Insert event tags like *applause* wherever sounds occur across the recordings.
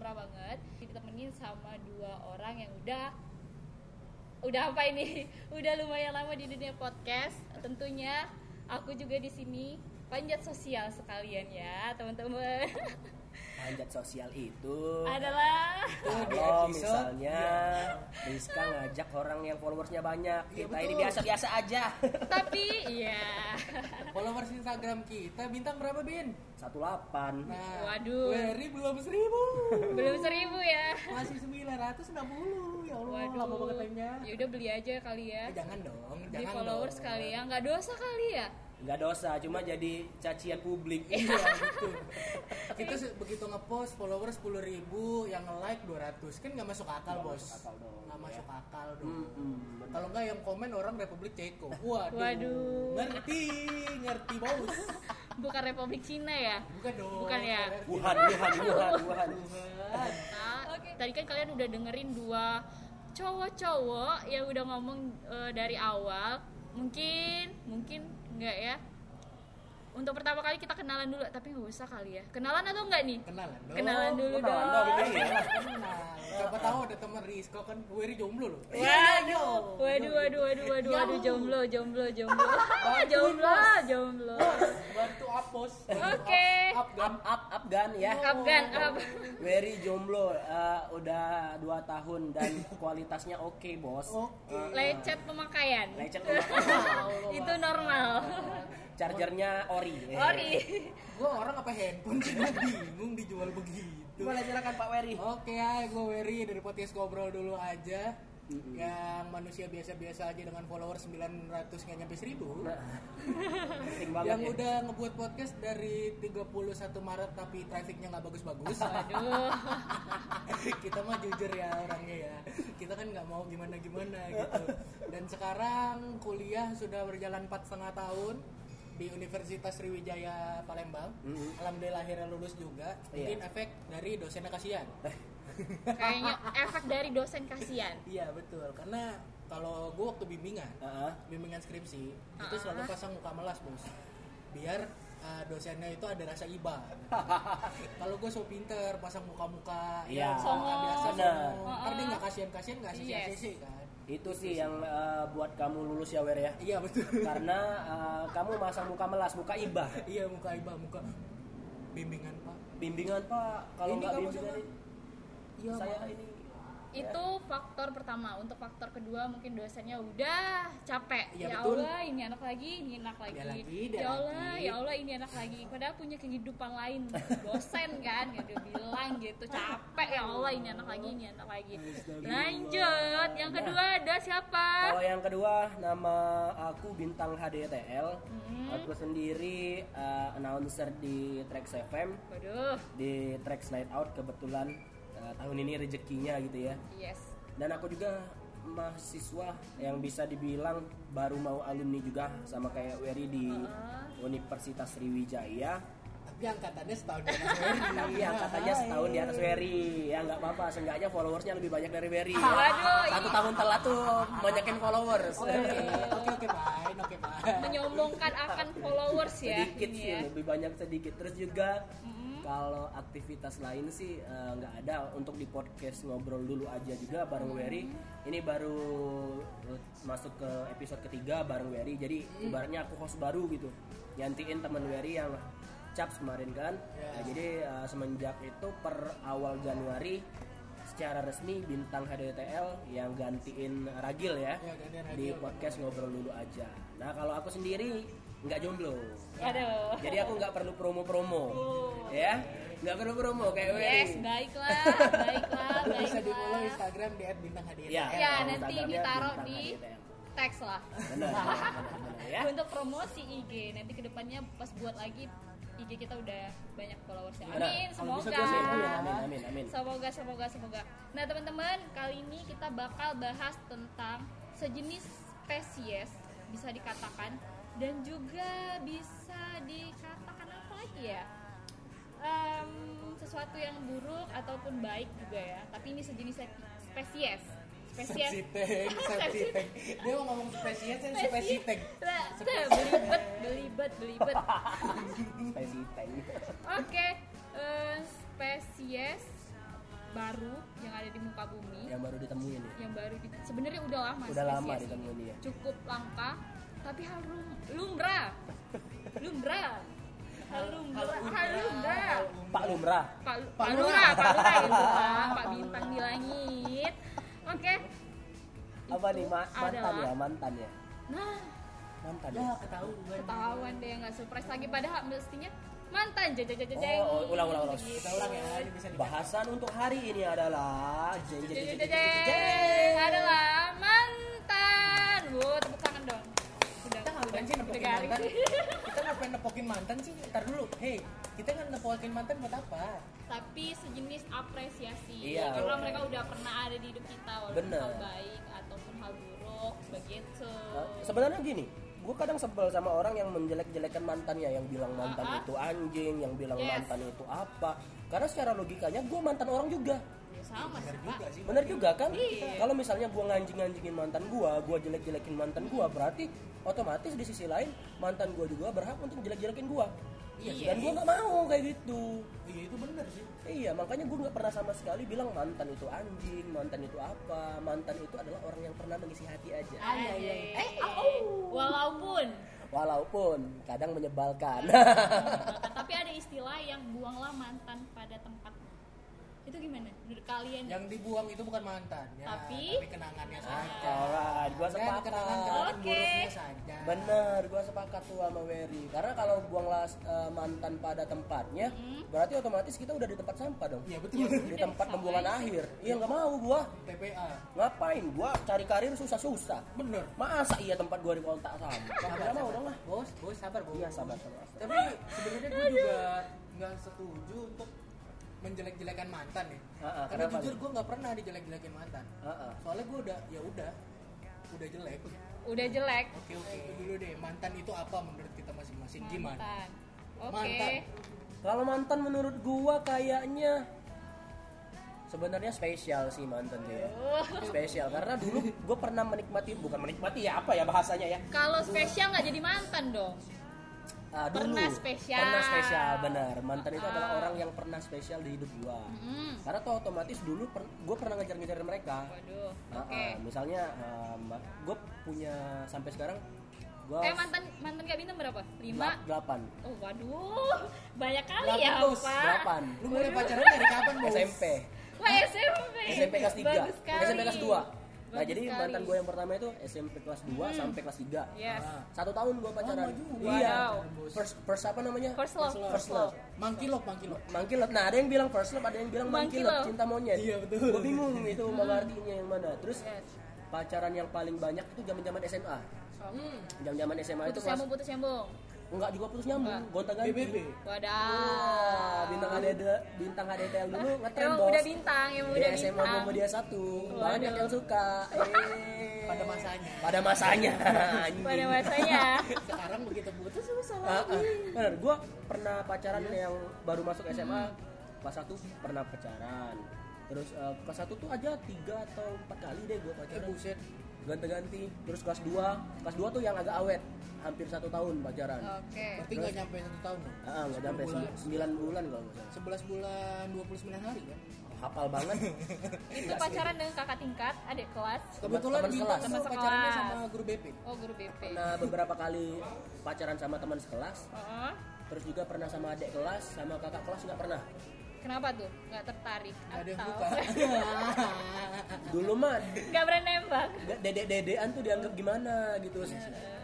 lumrah banget. Ditemenin sama dua orang yang udah udah apa ini? *laughs* Udah lumayan lama di dunia podcast. Tentunya aku juga di sini panjat sosial sekalian ya, teman-teman. *laughs* Panjat sosial itu Adalah kalau misalnya Rizka ngajak orang yang followersnya banyak Iya, kita ini betul. biasa-biasa aja tapi iya. Followers Instagram kita bintang berapa Bin? 18 Nah, Waduh. Wery belum seribu. Belum seribu ya. Masih 960 ya Allah, Waduh. lama banget lainnya. Ya udah beli aja kali ya. Eh, jangan dong, jangan followers dong. kali ya. Nggak dosa kali ya. Nggak dosa cuma jadi cacian publik Iya, betul. Kita *laughs* se- begitu ngepost followers 10 ribu, yang nge-like 200 kan nggak masuk akal Nggak bos. masuk akal dong, Nggak ya. masuk akal dong. Mm-mm, bener. Kalau nggak yang komen orang Republik Ceko. *laughs* Waduh. Waduh. Ngerti, ngerti bos. *laughs* Bukan Republik Cina ya. Bukan dong. Bukan ya? Wuhan Wuhan Wuhan Wuhan. Nah, tadi kan kalian udah dengerin dua cowok-cowok yang udah ngomong eh, dari awal. Mungkin, mungkin enggak ya. Untuk pertama kali kita kenalan dulu, tapi nggak usah kali ya. Kenalan atau enggak nih? Kenalan dong. Kenalan dulu Kenalan dong. dong, iya. Kenal. Siapa tahu ada teman Rizko kan Wery jomblo loh. Waduh, waduh, waduh, waduh, waduh, waduh, jomblo, jomblo, jomblo, *laughs* jomblo, jomblo. Bantu apos. Oke. Up, up, up up up gan ya Afgan, up. very jomblo eh, udah 2 tahun dan kualitasnya oke bos Oke. Eh, Lecet pemakaian. lecet pemakaian. *laughs* Itu normal. chargernya ori Ori. Gue orang apa handphone sih bingung dijual begitu. boleh silakan Pak Wery Oke ya, gue Wery dari podcast ngobrol dulu aja. Yang manusia biasa-biasa aja dengan follower 900 nggak nyampe 1000 Nah, *laughs* Yang ya. udah ngebuat podcast dari 31 Maret tapi trafficnya nggak bagus-bagus. *laughs* *laughs* Kita mah jujur ya orangnya ya. Kita kan nggak mau gimana-gimana gitu. Dan sekarang kuliah sudah berjalan empat setengah tahun di Universitas Sriwijaya Palembang. Mhm. Alhamdulillah akhirnya lulus juga. Mungkin Iya. efek dari dosennya kasihan. Kayaknya efek dari dosen kasihan. Iya betul. Karena kalau gue waktu bimbingan, Heeh. bimbingan skripsi itu Ah. selalu pasang muka melas bos biar uh, dosennya itu ada rasa iba *laughs* kalau gue so pinter pasang muka-muka Iya. muka Songong. biasa Bener. songong. ntar dia nggak kasihan kasihan nggak sih Yes. sih kan itu sih yang eh, buat kamu lulus ya Wer ya iya betul *laughs* karena eh, kamu masang muka melas muka ibah iya muka iba muka bimbingan pak bimbingan Pak kalau nggak bimbingan iya saya ini Itu faktor pertama. Untuk faktor kedua mungkin dosennya udah capek. Iya, ya betul. Allah, ini anak lagi, ini anak lagi. Dia lagi, dia ya Allah, lagi. ya Allah ini anak lagi. Padahal punya kehidupan lain. Dosen kan, ya dia bilang gitu. Capek ya Allah ini anak lagi, ini anak lagi. Lanjut. Yang kedua ada siapa? Kalau yang kedua nama aku Bintang HDTL. Hmm. Aku sendiri uh, announcer di Trax FM Waduh. di Trax Night Out kebetulan uh, tahun ini rezekinya gitu ya. Yes. Dan aku juga mahasiswa yang bisa dibilang baru mau alumni juga sama kayak Wery di Universitas Sriwijaya. tapi angkatannya setahun di atas *laughs* Wery. Tapi angkatannya setahun di atas Wery. Ya nggak apa-apa, seenggaknya followersnya lebih banyak dari Wery. Waduh, Satu tahun telat tuh banyakin followers. oke oke oke fine oke fine Menyombongkan akan followers ya. sedikit sih ya. lebih banyak sedikit terus juga kalau aktivitas lain sih eh, nggak ada untuk di podcast ngobrol dulu aja juga bareng Wery ini baru eh, masuk ke episode ketiga bareng Wery jadi ibaratnya aku host baru gitu gantiin temen Wery yang caps kemarin kan Ya. Nah, jadi eh, semenjak itu per awal Januari secara resmi bintang HDTL yang gantiin Ragil ya, Ya, gantiin di Ragil. podcast ngobrol dulu aja. Nah kalau aku sendiri nggak jomblo, Aduh. jadi aku nggak perlu promo-promo, Oh. ya nggak perlu promo kayak Yes, Wery. baiklah, baiklah, *laughs* bisa di follow baiklah. Instagram di @bintang hadiah Ya, Ya, nanti ditaruh di teks lah. Benar, ya. Untuk promosi IG nanti ke depannya pas buat lagi IG kita udah banyak followersnya. Benar. Amin, semoga. amin, amin, amin. Semoga, semoga, semoga. Nah teman-teman, kali ini kita bakal bahas tentang sejenis spesies bisa dikatakan dan juga bisa dikatakan apa lagi ya? Em, sesuatu yang buruk ataupun baik juga ya. Tapi ini sejenis spesies. Spesies. Tank. *laughs* Dia mau ngomong spesies yang spesi tank. Lah, tuh, belibet, belibet. belibet *laughs* spesies oke eh, spesies baru yang ada di muka bumi yang baru ditemuin ya yang baru di- sebenarnya udah lama Udah lama spesies ditemuin ya. cukup langka tapi hal rum- lumrah lumrah hal lumrah hal lumrah Pak Lumrah Pak, Pak Lurah, Pak gitu Pak, Pak Bintang di langit. Oke. apa nih ma- mantan adalah- ya mantan ya Nah, mantan ya ya ketahuan ketahuan deh nggak surprise lagi padahal mestinya mantan jajajajajeng. Oh, oh, ulang, ulang, ulang. Gitu. kita ulang ya bisa bahasan untuk hari ini adalah jeng jeng jeng jeng jeng jeng, jeng. Adalah mantan. Wow, tepuk tangan dong. Ngapain sih nepokin mantan *laughs* kita ngapain nepokin mantan sih ntar dulu hei kita kan nepokin mantan buat apa Tapi sejenis apresiasi. Iya. Karena mereka udah pernah ada di hidup kita walaupun Bener. hal baik ataupun hal buruk begitu. Sebenarnya gini gue kadang sebel sama orang yang menjelek-jelekan mantannya yang bilang mantan Ah, ah. itu anjing yang bilang Yes. mantan itu apa karena secara logikanya gue mantan orang juga sama sih, Pak. juga sih bener juga kan Iya. kalau misalnya gue nganjing-nganjingin mantan gue gue jelek-jelekin mantan gue berarti otomatis di sisi lain mantan gue juga berhak untuk jelek-jelekin gue Iya. dan gue nggak mau kayak gitu iya itu bener sih Iya, makanya gue nggak pernah sama sekali bilang mantan itu anjing, mantan itu apa. Mantan itu adalah orang yang pernah mengisi hati aja. Anjay. Eh, Walaupun Walaupun kadang menyebalkan. tapi ada istilah yang buanglah mantan pada tempatnya. Itu gimana? Menurut kalian? yang dibuang itu bukan mantan ya, Tapi- kenangannya saja Alright, gue dan sepakat. kenangan-kenangan Oke. buruknya saja Bener, gue sepakat tuh sama Wery. Karena kalau buanglah eh, mantan pada tempatnya, Hmm. berarti otomatis kita udah di tempat sampah dong. iya betul Di tempat Sama pembuangan akhir. Iya nggak mau gue. TPA Ngapain? Gue cari karir susah-susah. bener Masa iya tempat gue di kontak sampah? Nggak mau dong lah. bos bos sabar bos Iya sabar sabar. tapi sebenarnya gue juga nggak setuju untuk menjelek-jelekan mantan ya Ah, ah, karena kenapa jujur gue nggak pernah dijelek-jelekin mantan Heeh. soalnya gue udah ya udah udah jelek Udah jelek. oke oke itu dulu deh mantan itu apa menurut kita masing-masing gimana Mantan. Oke. Mantan. Kalau mantan menurut gua kayaknya sebenarnya spesial sih mantan tuh ya. Oh. Spesial karena dulu gua pernah menikmati bukan menikmati ya apa ya bahasanya ya. Kalau spesial nggak jadi mantan dong. Ah, dulu. Pernah spesial. Pernah spesial benar. Mantan itu Ah. adalah orang yang pernah spesial di hidup gua. Hmm. Karena tuh otomatis dulu per, gua pernah ngejar-ngejarin mereka. Waduh. Ah, Oke. ah, misalnya gue punya sampai sekarang gua Eh mantan mantan Kak Bintang berapa? Lima. delapan Oh waduh, banyak kali Delapan, ya. Pak. delapan lu mulai pacaran dari kapan bos SMP. Wah SMP. SMP kelas 3 Bagus sekali. SMP kelas 2 Nah Bagus jadi sekali. mantan gue yang pertama itu SMP kelas 2 sampai kelas 3 Yes. Ah. Satu tahun gue pacaran juga. Iya Wow. first, first apa namanya? First love. First love Monkey love, monkey love. Monkey love. Nah ada yang bilang first love, ada yang bilang Monkey monkey love, love. cinta monyet Iya, betul. Gue bingung itu mau artinya yang mana Terus Yes. pacaran yang paling banyak itu zaman-zaman SMA Hmm. Zaman-zaman SMA itu Putus kelas nyambung putus nyambung. Enggak juga putus nyambung, Enggak. gonta ganti BBB. Wadah. Wah, bintang ADD, bintang ADTL dulu ngetren Emang bos udah bintang, emang Di udah SMA bintang. Muhammadiyah satu Waduh. Banyak yang suka Eh. Pada masanya. pada masanya *laughs* anjing. Pada masanya. *laughs* Sekarang begitu putus susah Ah, ah. lagi. bener gue pernah pacaran yang baru masuk SMA kelas satu pernah pacaran terus eh, kelas satu tuh aja tiga atau empat kali deh gue Eh pacaran buset. Ganti-ganti terus kelas 2 kelas 2 tuh yang agak awet hampir satu tahun pacaran Oke. Berarti nggak nyampe satu tahun dong. ah nggak sampai bulan. sembilan bulan kalau nggak salah 11 bulan 29 hari kan. hafal banget *laughs* Itu pacaran dengan kakak tingkat, adik kelas. Kebetulan teman sekelas. Teman pacarannya sama guru BP. Oh guru BP. pernah beberapa kali pacaran sama teman sekelas Oh, terus juga pernah sama adik kelas sama kakak kelas nggak pernah kenapa tuh? Nggak tertarik Nggak ada yang suka. *laughs* dulu mah nggak berani nembak? dedek-dedean tuh dianggap gimana gitu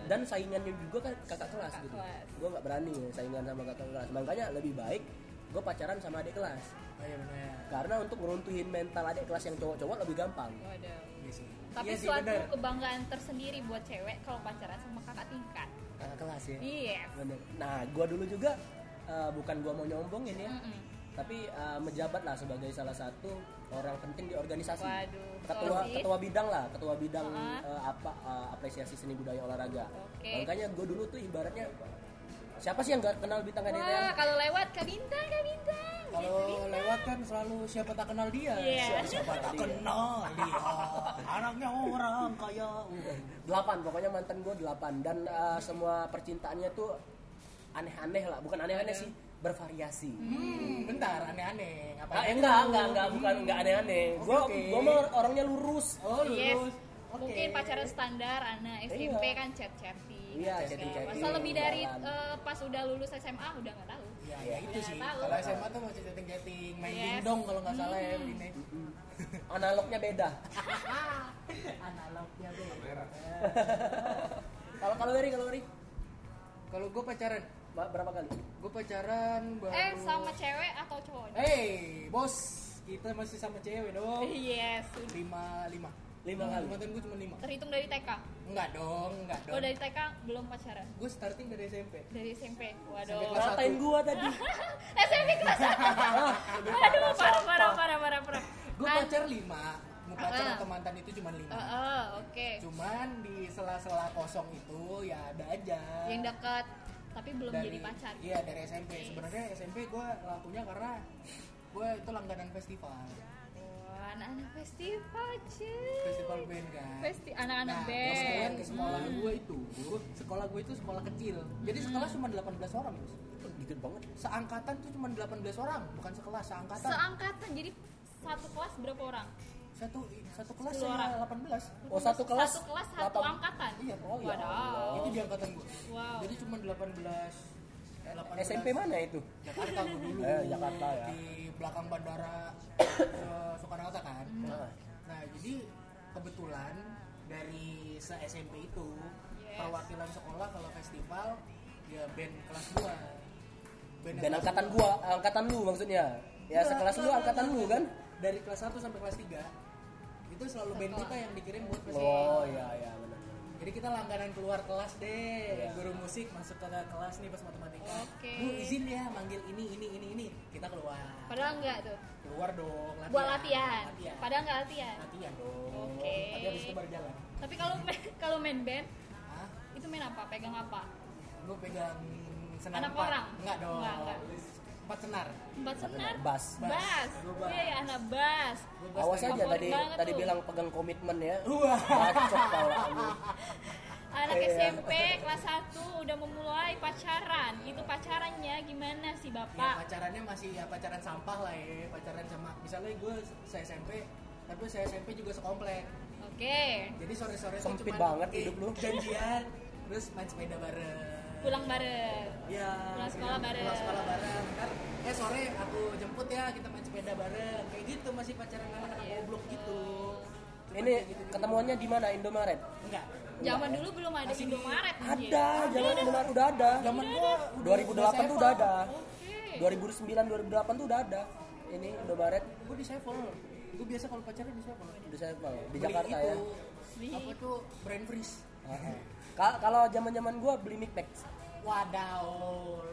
dan saingannya juga kan kakak kelas Kakak gitu kelas. gue nggak berani saingan sama kakak kelas makanya lebih baik gue pacaran sama adik kelas Oh, iya benar. karena untuk meruntuhin mental adik kelas yang cowok-cowok lebih gampang Waduh. Iya sih. Tapi Iya sih, suatu benar. kebanggaan tersendiri buat cewek kalau pacaran sama kakak tingkat. kakak kelas ya Iya. Bener. nah gue dulu juga eh, bukan gue mau nyombongin ya Mm-mm. Tapi eh, menjabat lah sebagai salah satu orang penting di organisasi Waduh. ketua ketua bidang lah ketua bidang Uh-huh. eh, apa eh, apresiasi seni budaya olahraga Oke. makanya gue dulu tuh ibaratnya siapa sih yang gak kenal bintang ADTL Wah, kalau lewat Kak Bintang, Kak Bintang. Kalau lewat kan selalu siapa tak kenal dia. Iya. *laughs* Siapa tak kenal dia. Anaknya orang kaya. delapan pokoknya mantan gue delapan dan uh, semua percintaannya tuh aneh-aneh lah bukan aneh-aneh sih bervariasi Hmm, bentar aneh-aneh. Ngapain? Ah, enggak, enggak, enggak, bukan enggak aneh-aneh. Oke, Gua oke. gua mah orangnya lurus. Oh, lurus. Yes. Oke. Mungkin pacaran standar anak SMP Iya. kan chat-chatting. Iya, chatting-chatting, Masa lebih dari jalan. eh, pas udah lulus SMA udah nggak tahu. Ya, ya itu sih. Kalau SMA tuh masih chatting-chatting, main Yes. dingdong kalau nggak salah ya ini. *laughs* Analognya beda. *laughs* Analognya beda. *laughs* Kalau kalau Weri, kalau Weri Kalau gue pacaran, berapa kali? gue pacaran baru. Eh sama cewek atau cowok? Hey, bos, kita masih sama cewek dong. Yes. Lima, lima. Lima kali. Mantan gue cuma lima. Terhitung dari TK. Enggak dong, enggak dong. Oh dari TK belum pacaran. Gue starting dari SMP. Dari SMP. Sampai *laughs* *laughs* Waduh. kelas satu. Ngatain gua tadi. SMP kelas satu. Aduh parah parah parah parah parah. Gue pacar lima. Mau pacar Ah. atau mantan itu cuma lima. eh, eh, Oke. Cuman di sela-sela kosong itu ya ada aja. Yang dekat tapi belum dari, jadi pacar. Iya dari SMP. Oke. Sebenarnya SMP gue lakunya karena gue itu langganan festival. Anak-anak festival cuy. Festival band kan. Festi anak-anak Nah, band. ke sekolah Hmm. gue itu, sekolah gue itu sekolah kecil. Jadi sekelas cuma 18 orang, Bos. Dikit banget. Seangkatan tuh cuma 18 orang, bukan sekelas, seangkatan. Seangkatan jadi satu kelas berapa orang? Satu satu kelas 10 orang. saya 18. Oh, satu kelas. Satu kelas satu delapan- angkatan. Iya, oh, ya. Allah. Itu di angkatan gue. Wow. Jadi cuma 18 eh, 18 SMP mana itu? Jakarta gue dulu. Eh, Jakarta ya. Di belakang bandara eh, Soekarno Hatta kan. Nah, Nah, jadi kebetulan dari se SMP itu Yes. perwakilan sekolah kalau festival ya band kelas gua. Band, kelas angkatan gua. gua, angkatan lu maksudnya. Ya Enggak, sekelas lu angkatan lu kan? Dari kelas 1 sampai kelas 3 itu selalu band kita yang dikirim buat festival. Oh iya iya benar. Jadi kita langganan keluar kelas deh, Iya. guru musik masuk ke kelas nih pas matematika. Oke. Bu izin ya manggil ini ini ini ini. Kita keluar. Padahal enggak tuh. Keluar dong. Latihan. Buat latihan. Latihan. Padahal enggak latihan. Latihan dong. Oke. Tapi habis itu baru jalan. Tapi kalau kalau main band Hah? itu main apa? Pegang apa? Gue pegang senar Anak empat. orang? Enggak dong. Enggak, enggak. Empat senar. Empat senar? Bass. Bass. Gua bass. Iya, ya, anak bass Awas aja tadi tadi tuh. bilang pegang komitmen ya. Pala *laughs* lu. Anak Iya. SMP kelas 1 udah memulai pacaran. Itu pacarannya gimana sih, Ya Bapak? pacarannya masih ya pacaran sampah lah ya. Pacaran sama misalnya gue se SMP tapi saya SMP juga sekomplek. Oke. Jadi sore-sore tuh Sempit banget hidup lu. *laughs* Janjian terus main sepeda bareng. Pulang bareng. Ya, Pulang sekolah bareng. Pulang sekolah bareng. Ntar, eh sore aku jemput ya, kita main sepeda bareng. Kayak gitu masih pacaran anak-anak Iya. goblok gitu. Cuman Ini gitu-gitu. ketemuannya di mana? Indomaret? enggak. Zaman dulu belum ada Masih Indomaret. Ada, jangan Indomaret udah ada. Zaman gua 2008 tuh udah ada. Oke. 2009 2008 tuh udah ada. Ini Indomaret Gue di Sevel. Gue biasa kalau pacaran di Sevel. di Sevel di Beli Jakarta itu, ya. Apa tuh brand freeze. Ka- Kalau zaman-zaman gua beli Mic Max. Wadaw,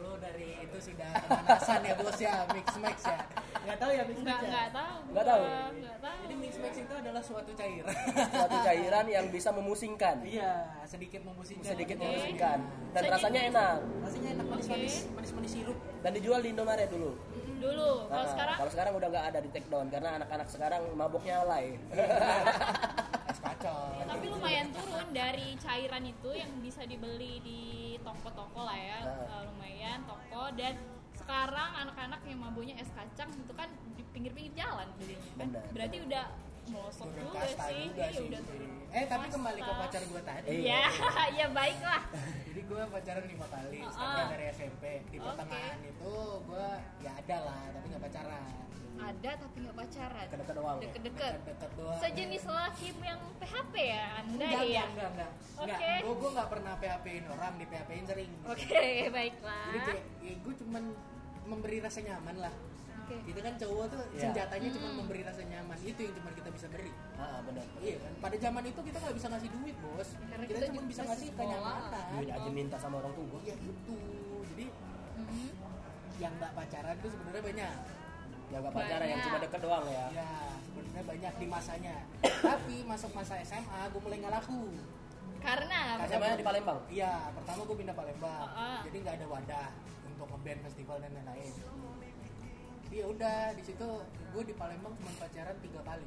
lu dari itu sudah kemanasan ya bos ya, mix max ya. Nggak tahu ya mix max Enggak, ya. enggak tahu. Nggak tahu? Nggak tahu. Jadi mix max itu adalah suatu cairan. Suatu cairan yang bisa memusingkan. Iya, sedikit memusingkan. Sedikit Oke. memusingkan dan rasanya enak Rasanya enak manis-manis, manis-manis sirup. dan dijual di Indomaret dulu. Dulu, kalau Nah, sekarang kalau sekarang udah nggak ada di take down karena anak-anak sekarang maboknya alay. *laughs* Es kacang. tapi lumayan turun dari cairan itu yang bisa dibeli di toko-toko lah ya Nah. Eh, lumayan toko dan sekarang anak-anak yang mabuknya es kacang itu kan di pinggir-pinggir jalan belinya kan Benar, berarti udah melosok Turun juga sih juga Iya, sih. udah turun Eh tapi kembali ke pacar gue tadi. Iya. *laughs* ya ya baiklah *laughs* Jadi gue pacaran lima kali, startnya ah. dari SMP. Di Oke. pertengahan itu gue ya ada lah, tapi nggak pacaran. ada tapi nggak pacaran Deket-deket doang. ya? deket-deket Deket-deket doang. sejenis laki yang PHP ya anda Enggak, ya enggak, enggak, enggak. Enggak, Oke. gue gue nggak pernah PHP-in orang, di PHP-in sering. oke *laughs* baiklah Jadi kayak ya gue cuman memberi rasa nyaman lah. Oke Kita kan cowok tuh Iya. senjatanya cuma Hmm. memberi rasa nyaman. Itu yang cuma kita bisa beri. Ah, benar. Iya kan. Pada zaman itu kita nggak bisa ngasih duit bos. Karena kita, kita cuma bisa ngasih kenyamanan. Duit aja minta sama orang tua. Iya gitu. Jadi Mhm. yang nggak pacaran tuh sebenarnya banyak. Ya nggak pacaran yang Banyak. cuma deket doang ya. Ya sebenarnya banyak di masanya. Tapi masuk masa SMA gue mulai nggak laku. karena Karena gua- di Palembang? Iya, pertama gue pindah Palembang. Ah, ah. Jadi nggak ada wadah untuk ngeband festival dan lain-lain. Jadi ya udah di situ gue di Palembang cuma pacaran tiga kali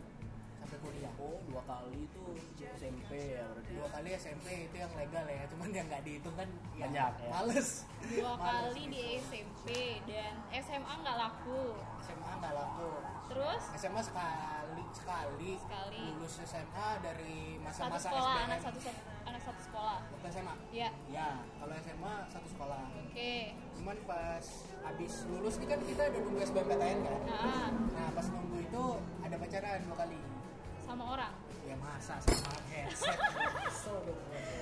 sampai kuliah. Oh dua kali itu SMP ya berarti dua kali SMP itu yang legal ya cuman yang nggak dihitung kan ya, Banyak, ya. males. Dua *laughs* Males. kali gitu. di SMP dan SMA nggak laku. SMA nggak laku. Terus? SMA sekali sekali. Sekali. lulus SMA dari satu masa-masa sekolah SBM anak satu anak satu sekolah. Waktu SMA ya ya kalau SMA satu sekolah. Oke. Cuman pas habis lulus ini kan kita udah nunggu SBMPTN kan? Nah nah pas nunggu itu ada pacaran dua kali. Sama orang? Ya masa sama headset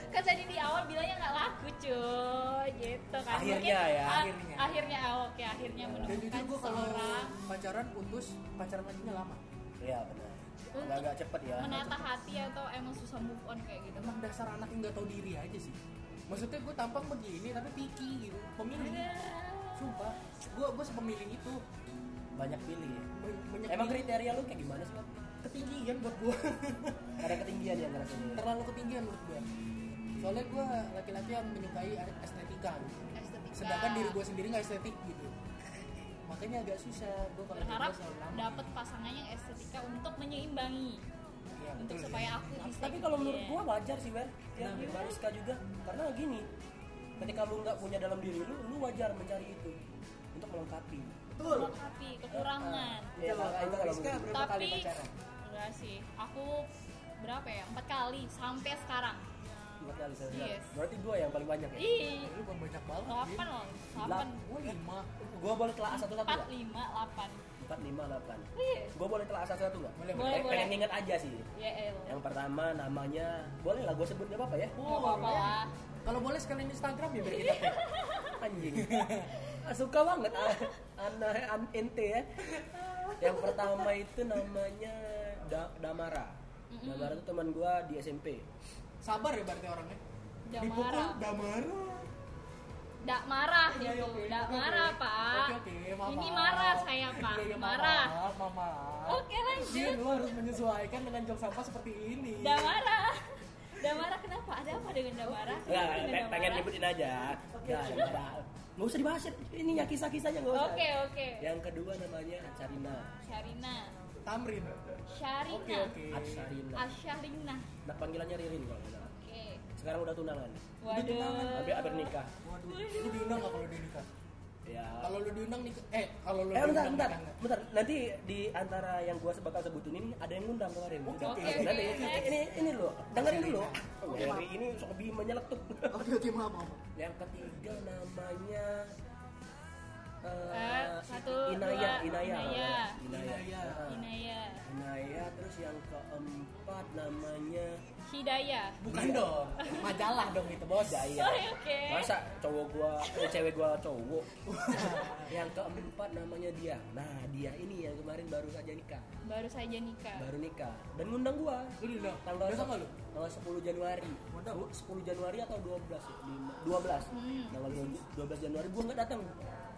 kan tadi di awal bilangnya nggak laku cuy. Gitu kan. Akhirnya Mungkin, ya, ah, akhirnya. akhirnya ah, oke akhirnya dan menemukan jujur gue kalau seseorang. pacaran putus pacaran lagi lama. Iya benar. Untuk agak agak cepet ya. menata hati atau emang susah move on kayak gitu? Emang dasar anak yang nggak tahu diri aja sih. Maksudnya gue tampang begini tapi picky gitu. Pemilih sumpah gue gue sepemilih itu banyak pilih ya. Ba- banyak emang pilih. kriteria lu kayak gimana sih Bang? ketinggian buat gue *laughs* ada ketinggian ya ngerasanya terlalu ketinggian menurut gue soalnya gue laki-laki yang menyukai estetika gitu. Estetika. sedangkan diri gue sendiri nggak estetik gitu makanya agak susah gue kalau berharap dapat pasangan yang estetika untuk menyeimbangi Iya, untuk betul supaya aku bisa tapi kalau menurut Iya. gua wajar sih Wer ya Kenapa? Bariska juga karena gini ketika lu nggak punya dalam diri lu lu wajar mencari itu. Untuk melengkapi. Betul. Melengkapi kekurangan. Ya, Coba, makanya kalau kalau berapa kali tapi pacaran? enggak sih. Aku berapa ya? Empat kali sampai sekarang. Empat kali saya bilang. Yes. berarti gua yang paling banyak ya? Ih. Lu bukan banyak banget delapan loh delapan. Gue lima. Gua boleh telah satu satu empat lima delapan. Empat lima delapan. Iya. gua boleh telah satu satu nggak? Boleh Boleh, boleh. pengen inget aja sih. Ya yang pertama namanya boleh lah gua sebut nggak apa-apa ya? Oh apa lah kalau boleh sekalian Instagram ya biar kita tag *laughs* anjing Ah, *laughs* suka banget ah, anak an ente ya yang pertama itu namanya da Damara Damara itu teman gua di SMP sabar ya berarti orangnya Damara. dipukul damara Dak marah Iya, iya, gitu, oke. dak Oke, marah pak. Oke, oke, maaf, Ini marah saya pak, Iya, iya, marah. maaf. Oke lanjut. Iya, lu harus menyesuaikan dengan jok sampah seperti ini. Dak marah. Ada? Enggak, pengen marah? nyebutin aja. Enggak, enggak. Nggak usah dibahas. Ini ya kisah-kisahnya nggak usah. Oke oke. Yang kedua namanya Carina. Syarina. Tamrin. Syarina. Oke, oke. Asyarina. Asyarina. Nah, panggilannya Ririn kalau nggak salah. Oke. Sekarang udah tunangan. Waduh. Habis habis nikah. Waduh, lu diundang nggak kalau dia nikah? Ya. Kalau lu diundang nikah, eh kalau lu Eh bentar, diundang bentar, nikah bentar. Nanti di antara yang gua bakal sebutin ini ada yang ngundang kemarin. Oke, Udah. oke, Nanti oke, ini, ini ini lo, dengerin dulu. Maaf. ini sok lebih menyeletuk. Oke, oke, maaf, maaf. Yang ketiga namanya eh, satu, Inaya, dua, Inaya, Inaya. Inaya, Inaya. Inaya. Inaya, terus yang keempat namanya Hidayah. Bukan dong, majalah dong itu bos. Jaya. Oh, oke. Masa cowok gua, eh, cewek gua cowok. *laughs* yang keempat namanya dia. Nah, dia ini yang kemarin baru saja nikah, Baru saja nikah. baru nikah dan ngundang gua Lu diundang. tanggal sama lu? tanggal 10 Januari. Mantap. 10 Januari atau 12 ya? Lima- 12. Hmm. Tanggal 12 Januari gua nggak datang.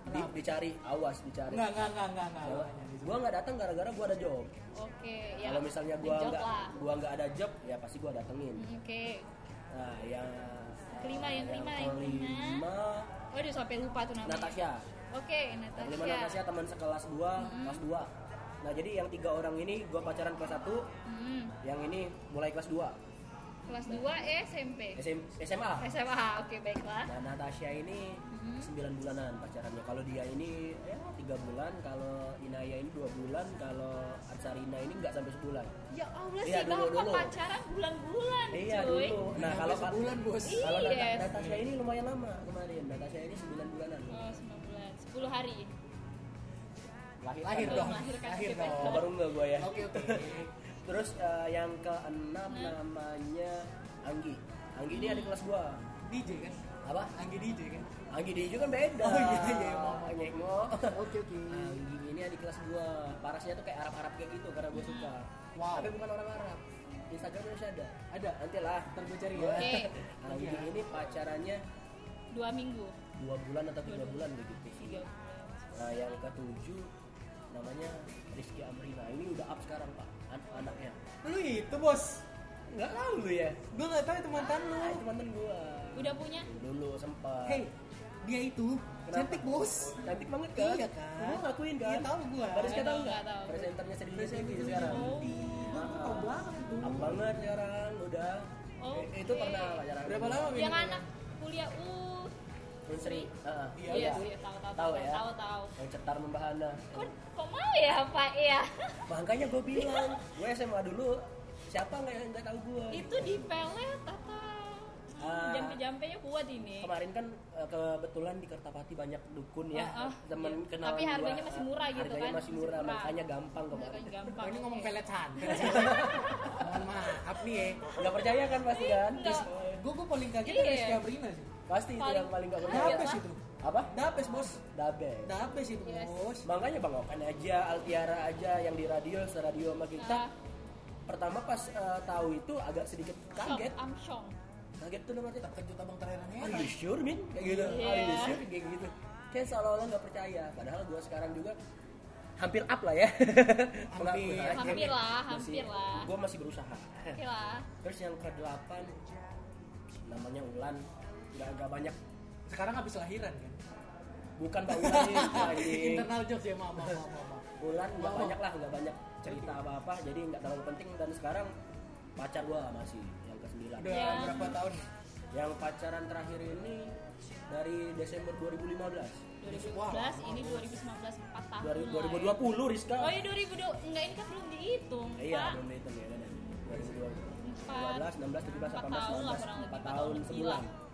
Di, dicari, awas dicari. Enggak, enggak, enggak, enggak, enggak. Gua- Makanya disebut. Gua nggak datang gara-gara gua ada job. Oke. Ya. Kalau misalnya gua Job nggak gua nggak ada job, ya pasti gua datengin. Hmm, Oke. Nah, yang Kelima, yang kelima, yang kelima. kelima, Waduh sampai lupa tuh namanya. Natasha. Oke, Yang Natasha. kelima Natasha teman sekelas gua, kelas 2. Nah, jadi yang tiga orang ini gua pacaran kelas 1, Hmm. yang ini mulai kelas 2. Kelas 2 SMP. SM, SMA. SMA. Oke, baiklah. Nah, Natasha ini Mhm. 9 bulanan pacarannya. Kalau dia ini ya 3 bulan, kalau Inaya ini 2 bulan, kalau Atsarina ini nggak sampai sebulan. Ya Allah Iya, sih dulu, bapak dulu. pacaran bulan-bulan Iya, cuy. dulu. Nah, Sampai kalau sebulan, bos. Kalau Iya. Nata- Natasha ini lumayan lama kemarin. Natasha ini 9 bulanan. Oh, 9 bulan. 10 hari. Lahir, Lahir Oh, dong, lahir dong. Oh, baru enggak gua ya. Oke, oke. *laughs* Terus eh, yang keenam Nah. namanya Anggi. Anggi ini adik kelas gua. DJ kan? Apa? Anggi DJ kan? Anggi dia juga kan beda. Oh, iya, iya, maaf. Nyengok. Oke, oke. Anggi ini adik kelas gua. Parasnya tuh kayak Arab-Arab kayak gitu karena gua suka. Wow. Tapi bukan orang Arab. Instagramnya masih ada. Ada. Nanti lah. Ntar gue cari ya. Oke. *laughs* Anggi Iya. ini pacarannya 2 minggu. dua bulan atau tiga bulan begitu. 3 bulan. Nah yang ketujuh namanya Rizky Amrina. Ini udah up sekarang pak, An- anaknya. Lu itu bos. Nggak tahu lu ya? Gue nggak tahu itu mantan lu. Ah, itu mantan gua. Udah punya? Dulu sempat. Hey, dia itu Cantik bos. Cantik banget kan? Iya kan? Lu ngakuin kan? Iya, tahu gua. Baris kita tahu Nggak. Presenternya Sedih TV sekarang. Oh. Tahu banget tuh. Up banget sekarang udah. Oke. Eh, Itu pernah pacaran. Berapa lama Yang anak kuliah uh. Unsri. Heeh. Iya, Iya, tahu. iya, tahu tahu Tahu tahu ya? tahu tahu. Yang cetar membahana. Kok kok mau ya, Pak ya? *laughs* Makanya gue bilang, gue SMA dulu siapa nggak yang nggak tahu gue? Itu di pelet atau Ah. jampe-jampenya kuat ini. Kemarin kan eh, kebetulan di Kertapati banyak dukun ya, Ah, ah. temen Iya. kenalan Tapi harganya gua, masih murah gitu harganya kan? masih murah, Masih murah. makanya gampang kemarin. Makanya gampang. Oh, ini ngomong oke. pelet santet sih. *laughs* Mohon maaf nih ya. Nggak percaya kan pasti kan? Enggak. Gue gue paling kaget Iya. dari Rizky Abrina sih. Pasti itu Paling- yang paling Iya, percaya. Dapes Pak. itu. Apa? Dapes bos. Dabes. Dapes itu Yes. bos. Makanya Bang Okan aja, Altiara aja yang di radio, radio sama kita. Pertama pas eh, tahu itu agak sedikit kaget. Shock, I'm shock. Kaget tuh namanya. Terkejut abang terheran Are you sure, Min? Kayak gitu. Iya. Are you sure? Kayak gitu. Kayak seolah-olah nggak percaya. Padahal gue sekarang juga hampir up lah ya. *laughs* Aja. Hampir lah, hampir lah. Gue masih berusaha. Lah. Terus yang ke delapan namanya Ulan. Nggak nggak banyak. Sekarang habis lahiran kan. Bukan Mbak Ulan. *laughs* Internal jokes ya maaf. maaf. Ulan nggak banyak lah, nggak banyak cerita apa-apa. Jadi nggak terlalu penting. Dan sekarang pacar gue masih yang ke sembilan. Udah Ya. berapa tahun? Yang pacaran terakhir ini dari Desember 2015. 2011, ini 2019 4 tahun. lah ya. 2020 Rizka. Oh iya 2020, enggak ini kan belum dihitung, Iya, Pak. belum dihitung ya kan. 2020. Empat, 15, 16, 17, 18, 19, empat tahun lah kurang lebih, 4 empat tahun sebulan. Waduh,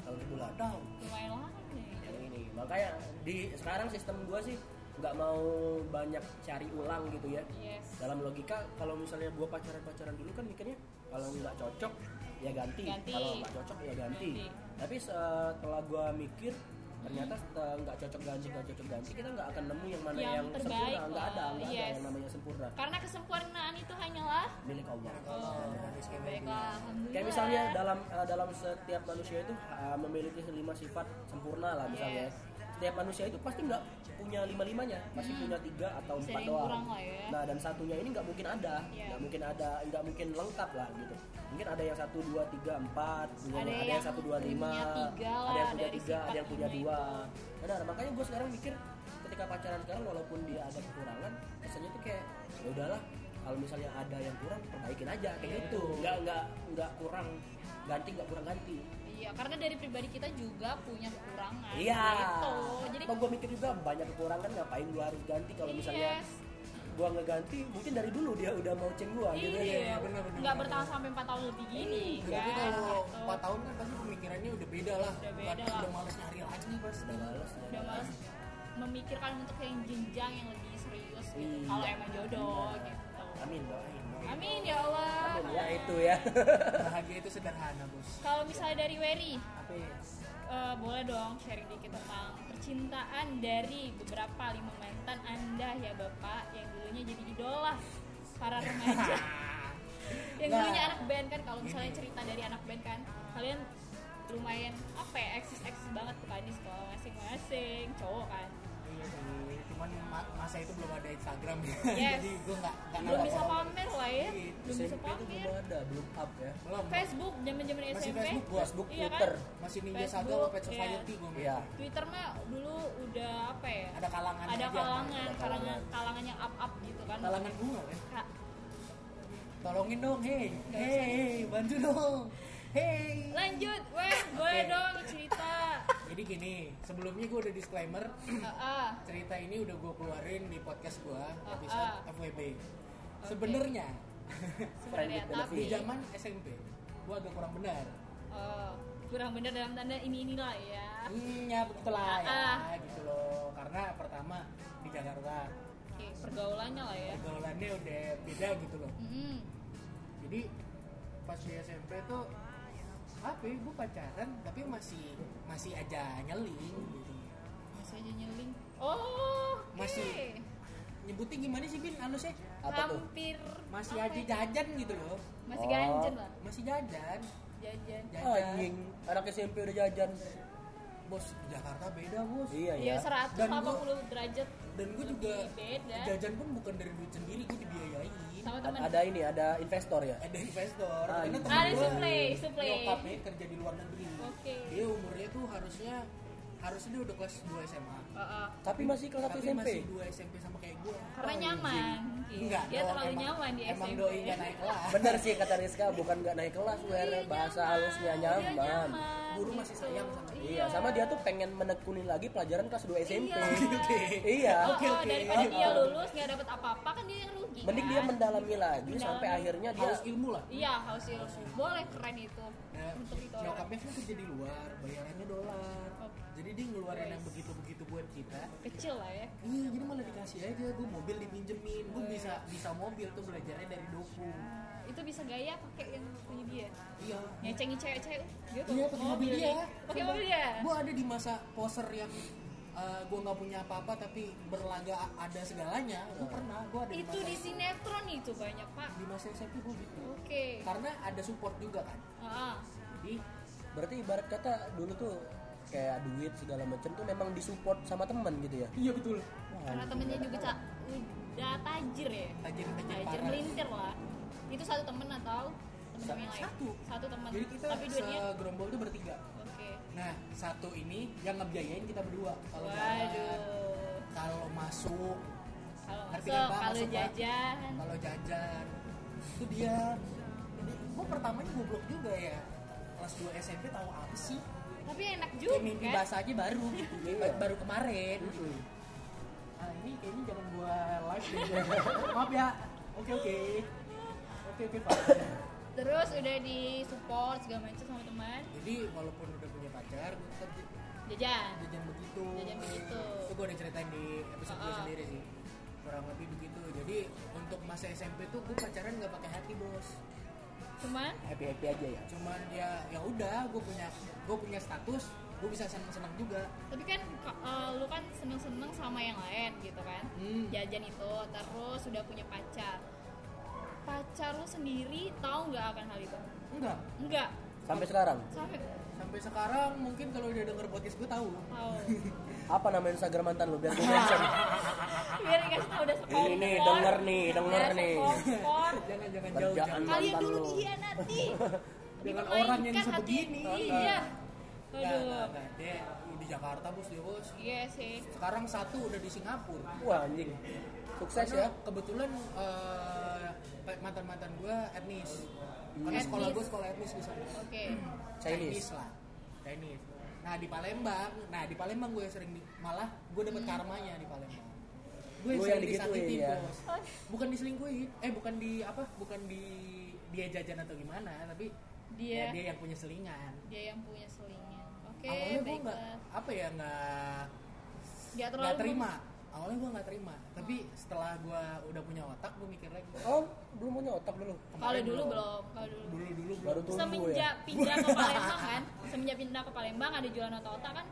Tahun sebulan. Tahu. lumayan lama nih. Yang ini. Makanya di sekarang sistem gua sih nggak mau banyak cari ulang gitu ya. Yes. Dalam logika kalau misalnya gua pacaran-pacaran dulu kan mikirnya kalau nggak cocok ya ganti. Ganti. Kalau nggak cocok ya ganti. Ganti. Tapi setelah gua mikir ternyata nggak cocok ganti nggak cocok ganti kita nggak akan nemu yang mana Yang yang, terbaik sempurna nggak ada nggak ada yes. yang namanya sempurna Karena kesempurnaan itu hanyalah milik Allah Oh, baiklah. Kayak misalnya dalam eh, dalam setiap manusia itu eh, memiliki lima sifat sempurna lah misalnya. Yes. Setiap manusia itu pasti nggak punya lima limanya, pasti punya tiga atau Bisa empat doang. ya. Nah dan satunya ini nggak mungkin ada, Iya. nggak mungkin ada, nggak mungkin lengkap lah gitu. Mungkin ada yang satu dua tiga empat, Ada ada, yang yang satu dua lima, ada yang punya tiga, ada yang punya dua. Benar, makanya gue sekarang mikir ketika pacaran sekarang walaupun dia ada kekurangan, kesannya tuh kayak ya udahlah kalau misalnya ada yang kurang perbaikin aja kayak Iya. gitu nggak nggak nggak kurang ganti nggak kurang ganti Iya, karena dari pribadi kita juga punya kekurangan. iya Gitu. Jadi apa gue mikir juga banyak kekurangan ngapain gue harus ganti kalau misalnya yes. gue ngeganti mungkin dari dulu dia udah mau ceng gue gitu Iya, Iya, benar, benar, nggak bertahan sampai 4 tahun lebih gini. Tapi kan, kalau gitu. 4 tahun kan pasti pemikirannya udah beda lah. Udah beda lah. Udah males nyari lagi pasti. udah males ya. udah males memikirkan untuk yang jenjang yang lebih serius gitu. Iya. Kalau emang jodoh gitu. amin doain Amin ya Allah. ya itu ya *laughs* Bahagia itu sederhana bos. Kalau misalnya dari Wery, Apa ya? eh, boleh dong sharing dikit tentang percintaan dari beberapa lima mantan Anda ya Bapak yang dulunya jadi idola para remaja. *laughs* yang Nah. dulunya anak band kan kalau misalnya cerita dari anak band kan kalian lumayan apa ya eksis eksis banget tuh kan di sekolah masing-masing cowok kan cuman ma- masa itu belum ada Instagram ya. *laughs* Yes. Jadi gue nggak nggak belum bisa pamer lah ya Iya, belum bisa SMP itu pamer belum ada belum up ya Belum. Facebook zaman zaman Masih SMP Facebook gua. Facebook Iya kan? Twitter Masih Ninja Saga sama Pet Society iya. gue iya Twitter mah dulu udah apa ya Ada kalangan ada aja. kalangan Ada kalangan kalangan. kalangan yang up up gitu kan Kalangan bunga kan. Kak, Tolongin dong, hei, hei, bantu dong, hei. lanjut weh boleh Oke. dong cerita *laughs* Jadi gini, sebelumnya gue udah disclaimer, Ah, ah. cerita ini udah gue keluarin di podcast gue Ah, episode. FWB. Sebenarnya sebenarnya *laughs* with tapi di zaman SMP, gue agak kurang benar. oh, kurang bener dalam tanda ini inilah ya Hmm, ya betul lah ya, ah. gitu loh. Karena pertama di Jakarta, Oke, pergaulannya lah ya pergaulannya udah beda gitu loh. Mm-mm. Jadi pas di SMP tuh apa ya, gue pacaran tapi masih masih aja nyeling gitu. masih aja nyeling oh oke. Masih- Nyebutnya gimana sih Bin? Anu sih? apa tuh hampir Masih apa aja ya? jajan gitu loh. masih Oh. ganjen lah Masih jajan. jajan Jajan. anjing anak SMP udah jajan Bos di Jakarta beda bos. iya Iya, ya 180 derajat Dan gue juga beda jajan pun bukan dari duit sendiri, gue dibiayain. Sama teman ada ini ada investor ya Ada investor. Ah, Karena iya. temen Ada suplai, suplai. Nyokapnya kerja di luar negeri. Oke. Dia umurnya tuh harusnya harusnya dia udah kelas 2 SMA Heeh. Tapi masih kelas 1 tapi SMP. masih 2 SMP sama kayak gue karena nyaman mungkin. Enggak dia terlalu emang- nyaman di emang SMP doi nggak naik kelas Bener sih kata Rizka, bukan nggak naik kelas. Iya, Bahasa nyaman. halusnya Dia nyaman. Guru masih sayang sama dia. Iya, sama dia tuh pengen menekunin lagi pelajaran kelas 2 SMP. Iya. *laughs* Iya. Oh, Oke, oke. daripada dia lulus nggak dapet apa-apa kan dia yang rugi Mending kan? dia mendalami lagi Mendalami. sampai akhirnya dia harus ilmu lah iya harus ilmu boleh keren itu Nah, untuk itu nyokapnya kan kerja di luar bayarannya dolar. Jadi dia ngeluarin yang begitu-begitu buat kita. Kecil lah ya. Iya jadi malah dikasih aja gue mobil dipinjemin. Gue bisa bisa mobil tuh belajarnya dari doku. Nah, itu bisa gaya pakai yang punya dia? Iya. Ngecengin cewek-cewek? Dia Iya, pakai mobil dia. pakai mobil dia? Gue ada di masa poser yang gue nggak punya apa-apa tapi berlaga ada segalanya. Gue pernah gue ada di itu masa di sinetron itu banyak pak. Di masa SMP gue gitu. Oke. Karena ada support juga kan. Ah. Jadi berarti ibarat kata dulu tuh kayak duit segala macam tuh memang disupport sama teman gitu ya. iya betul. Wah, karena temennya juga ca udah tajir ya? Tajir tajir tajir melintir lah. Itu satu temen atau temen yang lain? satu. satu temen. Jadi kita tapi duitnya segerombol tuh bertiga. Oke. Nah satu ini yang ngebiayain kita berdua kalau waduh. kalau masuk kalau masuk kalau jajan. Kalau jajan itu dia. Jadi gue pertamanya goblok juga ya. Kelas 2 SMP tahu apa sih tapi enak kayak juga mimpi kan? bahasa aja baru *laughs* gitu Iya. baru kemarin. Mm-mm. ah ini kayaknya jangan gua live deh. *laughs* Maaf ya. Oke oke. Oke oke pak. Terus udah di support segala macam sama teman? Jadi walaupun udah punya pacar gue tetap jajan? jajan begitu. Jajan begitu. itu gue udah ceritain di episode gue Ah. sendiri sih. Kurang lebih begitu. Jadi untuk masa SMP tuh gue pacaran nggak pakai hati bos cuman happy happy aja ya. cuman ya ya udah gue punya gue punya status gue bisa seneng seneng juga. Tapi kan ka- eh, lu kan seneng seneng sama yang lain gitu kan? Hmm. jajan itu terus sudah punya pacar. Pacar lu sendiri tahu nggak akan hal itu? Enggak. Enggak Sampai sekarang. sampai sampai sekarang mungkin kalau udah denger podcast gue tahu. Tahu *laughs* Apa nama Instagram mantan lu? Biar gue mention. biar dikasih tahu udah sekompor Ini nih, denger nih, denger nih. jangan jangan jauh jangan kalian mantan dulu lu. dihianati *laughs* Dengan orang yang sebegini. iya. Nggak, aduh. nggak, nggak. Dia di Jakarta bos dia bos. Iya sih. Sekarang satu udah di Singapura. Wah anjing. Sukses Karena ya. kebetulan mantan mantan gue etnis. Karena Etnis. sekolah gue sekolah etnis di sana. Oke. Chinese. lah. Chinese nah di Palembang nah di Palembang gue sering di, malah gue dapet karmanya di Palembang. Gue sering disakitin ya? bos bukan diselingkuhin eh bukan di apa bukan di dia jajan atau gimana tapi Dia- ya, dia yang punya selingan. Dia yang punya selingan. Oke awalnya gue nggak apa ya nggak nggak terima awalnya gue nggak terima tapi setelah gue udah punya otak gue mikir lagi Oh, belum punya otak dulu. kalau dulu belum. kalau dulu dulu dulu belum. Baru tumbuh semenjak ya. pindah ke *laughs* Palembang kan semenjak pindah ke Palembang ada jualan otak-otak kan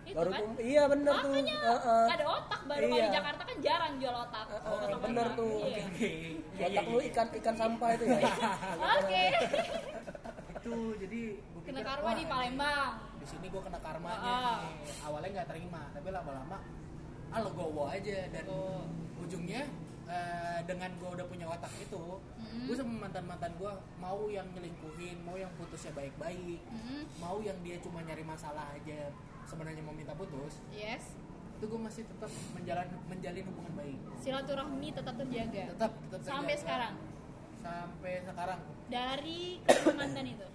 itu Baru kan. Iya bener tuh. makanya Heeh. ada otak baru kalau Iya. di Jakarta kan jarang jual otak Heeh, Otak bener Palembang. tuh. iya. Iya, Otak iya, lu iya. ikan ikan sampah itu ya. oke itu jadi gue kena pikir, karma wah, di Palembang di sini gue kena karmanya nih. awalnya nggak terima tapi lama-lama ah legowo aja dan Oh. ujungnya eh, dengan gue udah punya otak itu Hmm. gue sama mantan mantan gue mau yang nyelingkuhin mau yang putusnya baik-baik Mm, mau yang dia cuma nyari masalah aja sebenarnya mau minta putus yes itu gue masih tetap menjalan menjalin hubungan baik silaturahmi tetap terjaga tetap tetap sampai terjaga. sekarang sampai sekarang dari mantan itu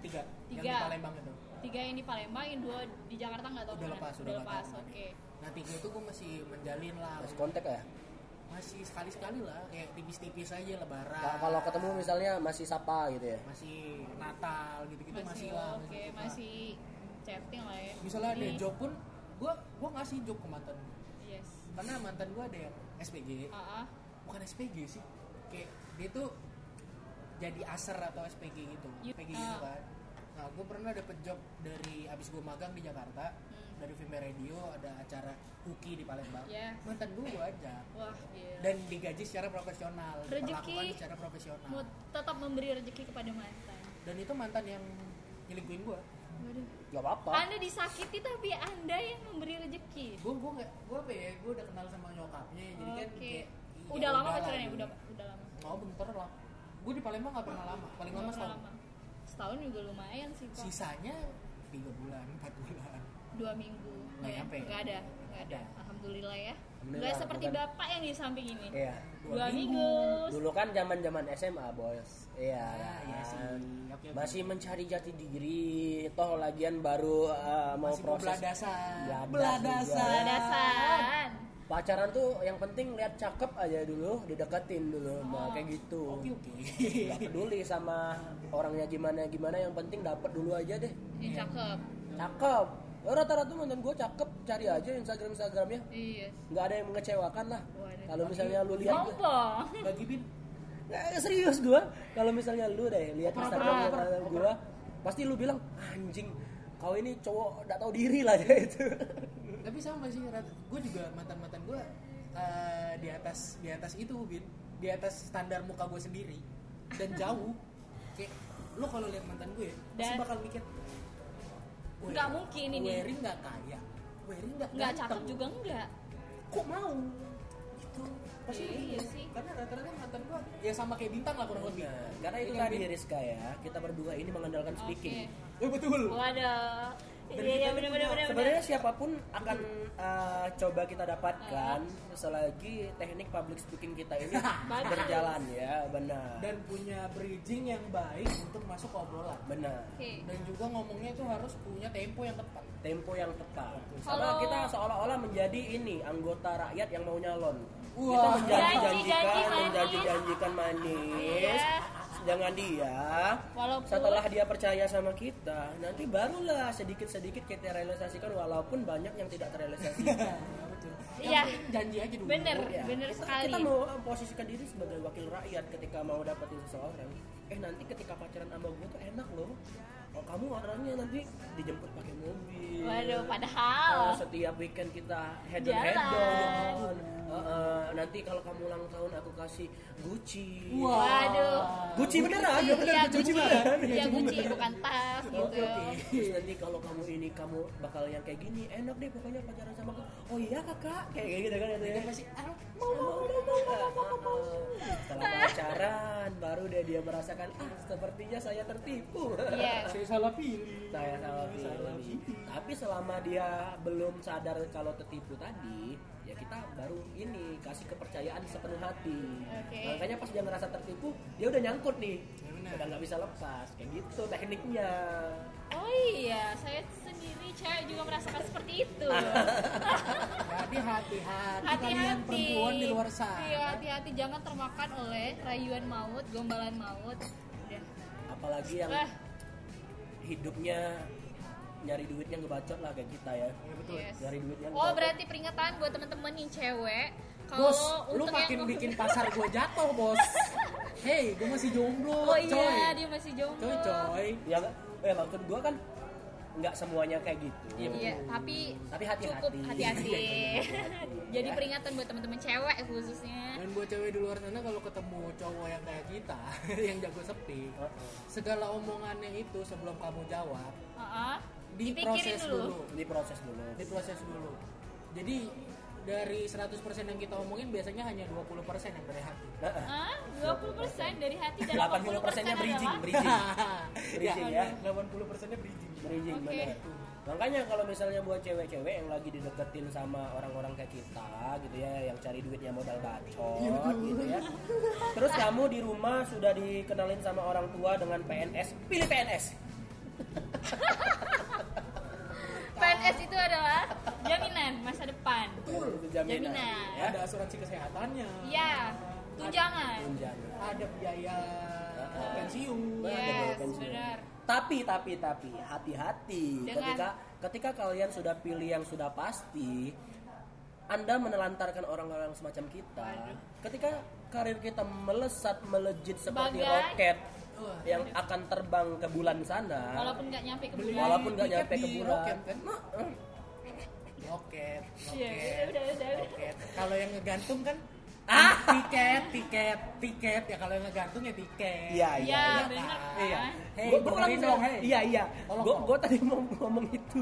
tiga, yang Tiga. di Palembang itu tiga yang di Palembang yang dua di Jakarta nggak tahu udah ke mana. lepas udah nggak lepas oke ke mana. Nah tiga itu gue masih menjalin lah Masih kontak ya. masih sekali sekali lah kayak tipis-tipis aja lebaran Ka- Kalau ketemu misalnya masih sapa gitu ya. masih Natal gitu-gitu masih, masih lah oke masih suka. masih chatting lah ya misalnya ada job pun gue gue ngasih job ke mantan yes karena mantan gue ada yang SPG ah ah. bukan SPG sih kayak dia tuh jadi aser atau SPG gitu You- SPG gitu ah. kan nah gue pernah dapet job dari abis gue magang di Jakarta Hmm. Dari Vimbe Radio ada acara Huki di Palembang. Ya. mantan gue gue ajak wah gila. Dan digaji secara profesional Rezeki. secara profesional. mau tetap memberi rezeki kepada mantan. Dan itu mantan yang nyelingkuhin gue Waduh. Gak apa-apa. anda disakiti tapi anda yang memberi rezeki. Gue gue nggak gue apa ya gue udah kenal sama nyokapnya jadi kan kayak ya udah lama lah pacaran ya gitu. udah udah lama. Oh bentar lah. Gue di Palembang gak pernah lama paling lama Nggak pernah setahun. lama. Setahun juga lumayan sih kok sisanya tiga bulan empat bulan dua minggu Nggak nyampe. nggak ada nggak ada Ada. alhamdulillah ya Alhamdulillah, nggak seperti bukan- bapak yang di samping ini Iya. Dua dua minggu. minggu Dulu kan zaman zaman SMA bos. Iya. Ah, iya sih. oke. Masih mencari jati diri. Toh lagian baru uh, mau Masih proses. beladasan. Beladas juga. Beladasan. Pacaran tuh yang penting lihat cakep aja dulu, dideketin dulu, nah, kayak gitu. Oke oke. Gak peduli sama orangnya gimana gimana, yang penting dapat dulu aja deh. ini cakep Cakep. Oh, rata-rata mantan gue cakep, cari aja Instagram Instagramnya. iya. Nggak ada yang mengecewakan lah. Kalau misalnya lu lihat Bagi bin. Nggak, serius gua. Kalau misalnya lu deh lihat Instagram gua pasti lu bilang anjing kau ini cowok nggak tahu diri lah. *laughs* Dia itu Tapi sama sih, gue juga mantan mantan gue di atas di atas itu bin, di atas standar muka gue sendiri. Dan jauh. Kayak lo kalau lihat mantan gue, pasti Dan- bakal mikir. "Weh, Nggak mungkin ini." Wery nggak kaya, Wery nggak nggak cakep juga enggak Kok mau? Itu pasti Iya gitu. sih. Karena rata-rata mantan gue ya sama kayak bintang lah kurang lebih. Nah, karena itu Iya tadi? Rizka ya kita berdua ini mengandalkan oke speaking Eh betul. waduh Dan iya iya kita benar punya- benar sebenarnya siapa pun akan uh, coba kita dapatkan. Selagi teknik public speaking kita ini *laughs* berjalan ya benar. Dan punya bridging yang baik untuk masuk ke obrolan. benar. Oke. Dan juga ngomongnya itu harus punya tempo yang tepat. tempo yang tepat. Karena kita seolah-olah menjadi ini anggota rakyat yang mau nyalon. Kita Wah. menjanji-janjikan Janji-janji manis. menjanji-janjikan manis Iya. dengan dia walaupun setelah dia percaya sama kita nanti barulah sedikit-sedikit kita realisasikan walaupun banyak yang tidak terrealisasikan. *laughs* Iya. Penting janji aja dulu. Bener. Ya, Bener kita, sekali. kita mau posisikan diri sebagai wakil rakyat ketika mau dapetin seseorang eh nanti ketika pacaran sama gue tuh enak loh oh, kamu orangnya nanti dijemput pakai mobil waduh padahal setiap weekend kita head on Jalan. head on Eh, eh, nanti kalau kamu ulang tahun aku kasih Gucci. Waduh. Gucci beneran Iya, beneran Gucci, Gucci beneran Iya Gucci, bukan tas gitu. oke. Terus nanti kalau kamu ini kamu bakal yang kayak gini enak deh pokoknya pacaran sama aku oh iya kakak kayak kayak gitu kan itu ya Dia pasti mau mau mau mau mau mau mau setelah pacaran baru deh dia merasakan ah sepertinya saya tertipu Iya. Saya salah pilih. saya salah Salah pilih pilih. tapi selama dia belum sadar kalau tertipu tadi ya kita baru ini kasih kepercayaan sepenuh hati Oke. makanya pas dia ngerasa tertipu dia udah nyangkut nih Ya benar. udah nggak bisa lepas kayak gitu tekniknya Oh iya, saya sendiri cewek juga merasakan seperti itu. *laughs* Hati-hati kalian Hati-hati. perempuan di luar sana. Iya, hati-hati jangan termakan oleh rayuan maut, gombalan maut. Apalagi yang hidupnya nyari duitnya ngebacot lah kayak kita ya Ya, betul. yes. nyari duitnya Oh, ngebacot. berarti peringatan buat temen-temen yang cewek. Kalau Bos, lu makin yang- bikin pasar gue jatuh, bos. *laughs* Hei, gue masih jomblo, Oh iya, coy. dia masih jomblo. Coy, coy. ya nggak- eh maksud gua kan nggak semuanya kayak gitu Iya, tapi Tapi hati-hati. cukup hati-hati. *laughs* Jadi Ya. peringatan buat teman-teman cewek khususnya. Dan buat cewek di luar sana kalau ketemu cowok yang kayak kita, *laughs* yang jago sepi, Heeh. segala omongannya itu sebelum kamu jawab, Heeh. Dipikirin diproses dulu. dulu. diproses dulu Diproses dulu. Jadi dari 100% yang kita omongin biasanya hanya 20% yang dari hati. Heeh. Hah? 20% dari hati dan 80 persennya bridging adalah- bridging *laughs* Bridging ya. 80 persennya bridging. Bridging Oke. benar makanya kalau misalnya buat cewek-cewek yang lagi dideketin sama orang-orang kayak kita gitu ya yang cari duitnya modal bacot gitu ya terus kamu di rumah sudah dikenalin sama orang tua dengan PNS pilih PNS *laughs* PNS itu adalah jaminan masa depan. Itu jaminan, Jaminan. ya. Ada asuransi kesehatannya. Iya, tunjangan. Tunjangan. Ada biaya pensiun. Ada Yes, biaya pensiun. benar. Tapi tapi tapi hati-hati Dengan- ketika ketika kalian sudah pilih yang sudah pasti anda menelantarkan orang-orang semacam kita. Ketika karir kita melesat melejit seperti Bagai- roket yang akan terbang ke bulan sana. Walaupun nggak nyampe ke bulan. walaupun nggak nyampe ke bulan. roket, kan? Nah, eh, Roket, Iya, roket, udah, udah, udah. roket. Kalau yang ngegantung kan Ah! tiket, tiket, tiket. Ya kalau yang ngegantung ya tiket. Iya, Iya, iya. benar kan? Iya. Hei, Gua- gua dengerin langsung- dong, hei. Iya iya. Tolong Gue gue tadi mau *laughs* ngomong itu.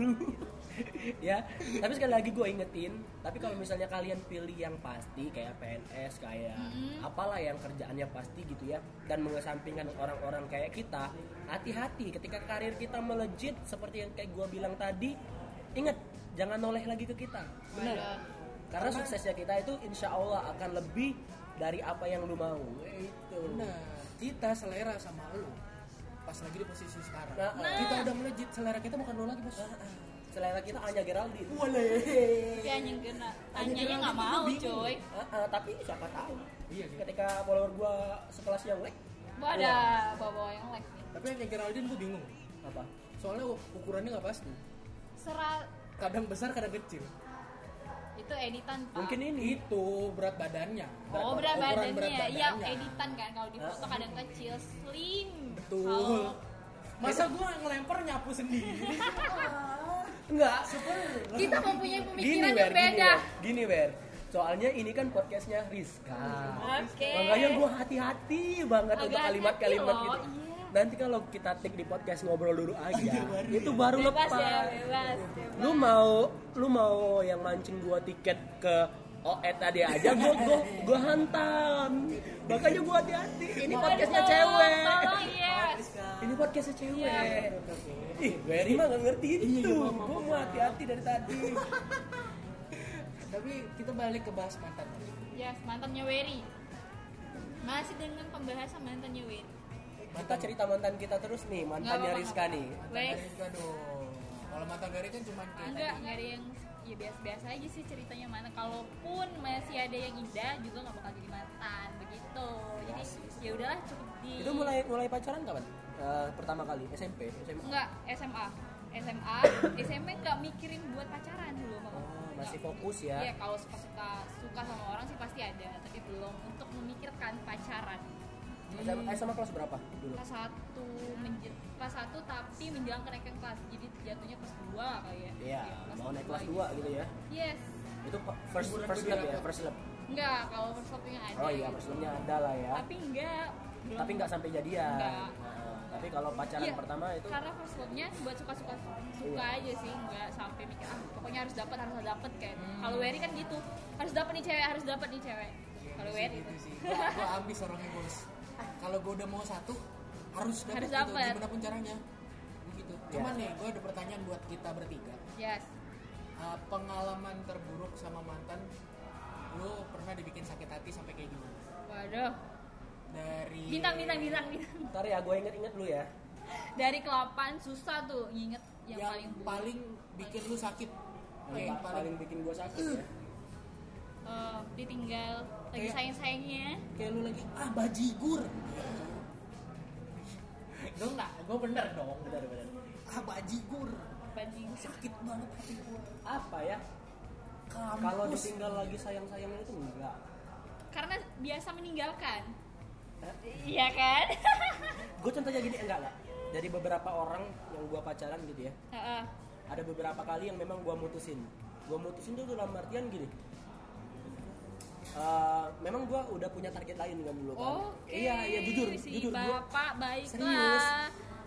*laughs* ya. Tapi sekali lagi gue ingetin. Tapi kalau misalnya kalian pilih yang pasti kayak PNS kayak Mm-mm. apalah yang kerjaannya pasti gitu ya dan mengesampingkan orang-orang kayak kita, hati-hati ketika karir kita melejit seperti yang kayak gue bilang tadi. Ingat jangan noleh lagi ke kita Waduh. Karena suksesnya kita itu insya Allah akan lebih dari apa yang lu mau itu Benar. Kita selera sama lu. Pas lagi di posisi sekarang. Nah, Kita udah melejit selera kita bukan lu lagi, Bos. selera kita hanya Geraldine Tapi anjing kena. Anjing Anyanya kena nggak mau, bingung. coy. Ah, ah, tapi siapa tahu Iya sih. ketika follower gua sekelas yang like Gua ada bawa yang like nih. Tapi yang Geraldine gue bingung. apa Soalnya ukurannya nggak pasti. Serat Kadang besar, kadang kecil. Itu editan pak. mungkin ini Itu berat badannya. Oh berat badannya, iya badannya. editan kan kalau di foto kadang kecil, slim. Betul. Kalau- Masa gua ngelempar nyapu sendiri? *laughs* enggak kita mempunyai gini pemikiran Wer yang gini beda. Gini Wer soalnya ini kan podcastnya Rizka Oke. makanya gua hati-hati banget Agak untuk kalimat-kalimat gitu iya. Nanti kalau kita take di podcast ngobrol dulu aja itu baru Bebas lepas ya, bebas. bebas. lu mau lu mau yang mancing gua tiket ke OE tadi aja gua gua gua hantam makanya gua hati-hati ini podcastnya cewek ini podcastnya cewek Iya. ih Wery mah gak ngerti itu gua mau hati-hati dari tadi Tapi kita balik ke bahas mantan. Yes, mantannya Wery. Masih dengan pembahasan mantannya Wery. Kita cerita mantan kita terus nih mantannya Rizka nih Mantan. Rizka dong. Kalau mantan Gary kan cuma kayak Enggak, nggak ada yang ya biasa-biasa aja sih ceritanya mana. Kalaupun masih ada yang indah juga nggak bakal jadi mantan begitu. Jadi ya udahlah cukup di. itu mulai mulai pacaran kapan Eh, pertama kali SMP SMA Enggak, SMA. SMA, SMP nggak mikirin buat pacaran dulu mau. Oh, masih fokus ya. Iya, kalau suka suka suka sama orang sih pasti ada, tapi belum untuk memikirkan pacaran. SMA, SMA kelas berapa dulu Kelas satu menje- kelas satu tapi menjelang kenaikan kelas, jadi jatuhnya kelas dua kali ya. iya kelas mau naik dua kelas gitu. 2 gitu ya Yes. itu first Liburan first love ya first love Enggak, kalau first love-nya ada. oh iya first love-nya ada lah ya Tapi enggak. belum. tapi nggak sampai jadian Enggak. Nah, tapi kalau pacaran Iya, pertama itu karena first love-nya buat suka-suka suka Iya. aja sih nggak sampai mikir ah pokoknya harus dapat harus dapat kayak Hmm. kalau Wery kan gitu harus dapat nih cewek harus dapat nih cewek kalau Wery gitu itu sih. Gua, gua ambis orangnya bos. Kalau gua udah mau satu harus dapat Harus gitu, dapet. gimana pun caranya. Begitu. Cuman nih, gua ada pertanyaan buat kita bertiga. yes Uh, pengalaman terburuk sama mantan lu pernah dibikin sakit hati sampai kayak gimana? waduh Dari bintang bintang bintang bintang ntar ya gue inget-inget dulu ya dari kelapan susah tuh nginget yang, yang, paling buruk. paling bikin lu sakit. yang Kayak pa- paling, paling bikin gue sakit ya Eh, ditinggal. Lagi Kayak- sayang sayangnya kayak lu lagi ah bajigur. dong nggak, gue bener dong. benar benar Ah bajigur. bajing Sakit banget hati gue. apa ya? Kalau ditinggal lagi sayang-sayangnya itu enggak. Karena biasa meninggalkan. Eh, iya kan? *laughs* Gue contohnya gini enggak enggak. Dari beberapa orang yang gue pacaran gitu ya. Heeh. ada beberapa kali yang memang gue mutusin. Gue mutusin tuh dalam artian gini Eh, memang gue udah punya target lain kan dulu kan? Oke. iya iya jujur si jujur gue bapak serius.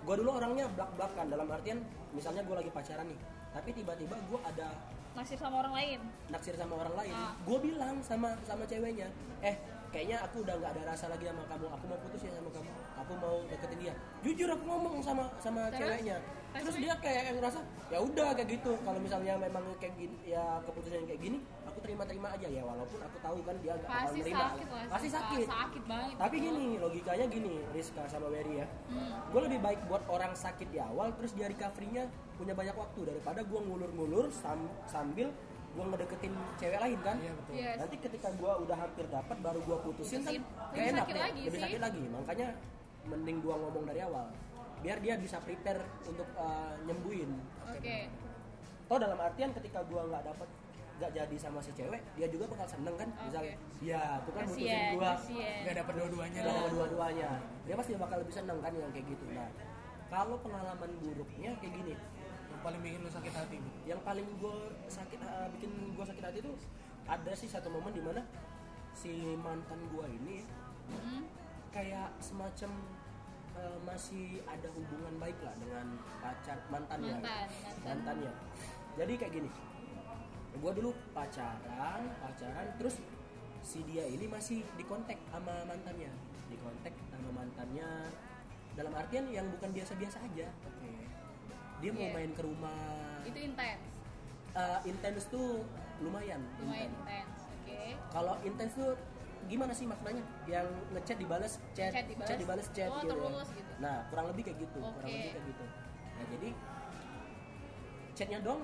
Gue dulu orangnya belak belakan dalam artian misalnya gue lagi pacaran nih tapi tiba-tiba gue ada masih sama orang lain? Naksir sama orang lain Ah. gue bilang sama sama ceweknya eh kayaknya aku udah nggak ada rasa lagi sama kamu aku mau putus ya sama kamu aku mau deketin dia. Jujur aku ngomong sama sama Terus? ceweknya. Terus dia kayak yang ngerasa ya udah kayak gitu. Kalau misalnya memang kayak gini ya keputusan kayak gini aku terima-terima aja ya walaupun aku tahu kan dia nggak bakal pasti nerima sakit lah pasti sakit sakit banget tapi itu. gini logikanya gini Rizka sama Wery ya hmm. gue lebih baik buat orang sakit di awal terus dia recovery-nya punya banyak waktu daripada gue ngulur-ngulur sam- sambil gue ngedeketin cewek lain kan Iya betul. Yes. nanti ketika gue udah hampir dapat baru gue putusin kan Putusin. Lebih enak sakit deh. lagi lebih sih. sakit lagi makanya mending gue ngomong dari awal biar dia bisa prepare untuk uh, nyembuhin oke toh dalam artian ketika gue nggak dapet nggak jadi sama si cewek dia juga bakal seneng kan misalnya. Ya itu kan mutusin kasian gue kasian. Gak dapet dua-duanya. Gak dong. ada dua-duanya. Dia pasti bakal lebih seneng kan yang kayak gitu. Nah kalau pengalaman buruknya kayak gini. Yang paling bikin lu sakit hati. Yang paling gue sakit eh, bikin gue sakit hati itu ada sih satu momen di mana si mantan gue ini Hmm. kayak semacam eh, masih ada hubungan baik lah dengan pacar mantannya. Mantan, mantan. mantannya. Jadi kayak gini gue dulu pacaran pacaran terus si dia ini masih dikontak sama mantannya dikontak sama mantannya dalam artian yang bukan biasa-biasa aja Oke. dia mau Iya. main ke rumah itu intens eh, intens tuh lumayan lumayan intens. intens oke kalau intens tuh gimana sih maknanya yang ngechat dibales chat Chat dibales. chat dibales chat Oh, gitu, ya. terus gitu. nah kurang lebih kayak gitu kurang Oke. lebih kayak gitu nah jadi chatnya dong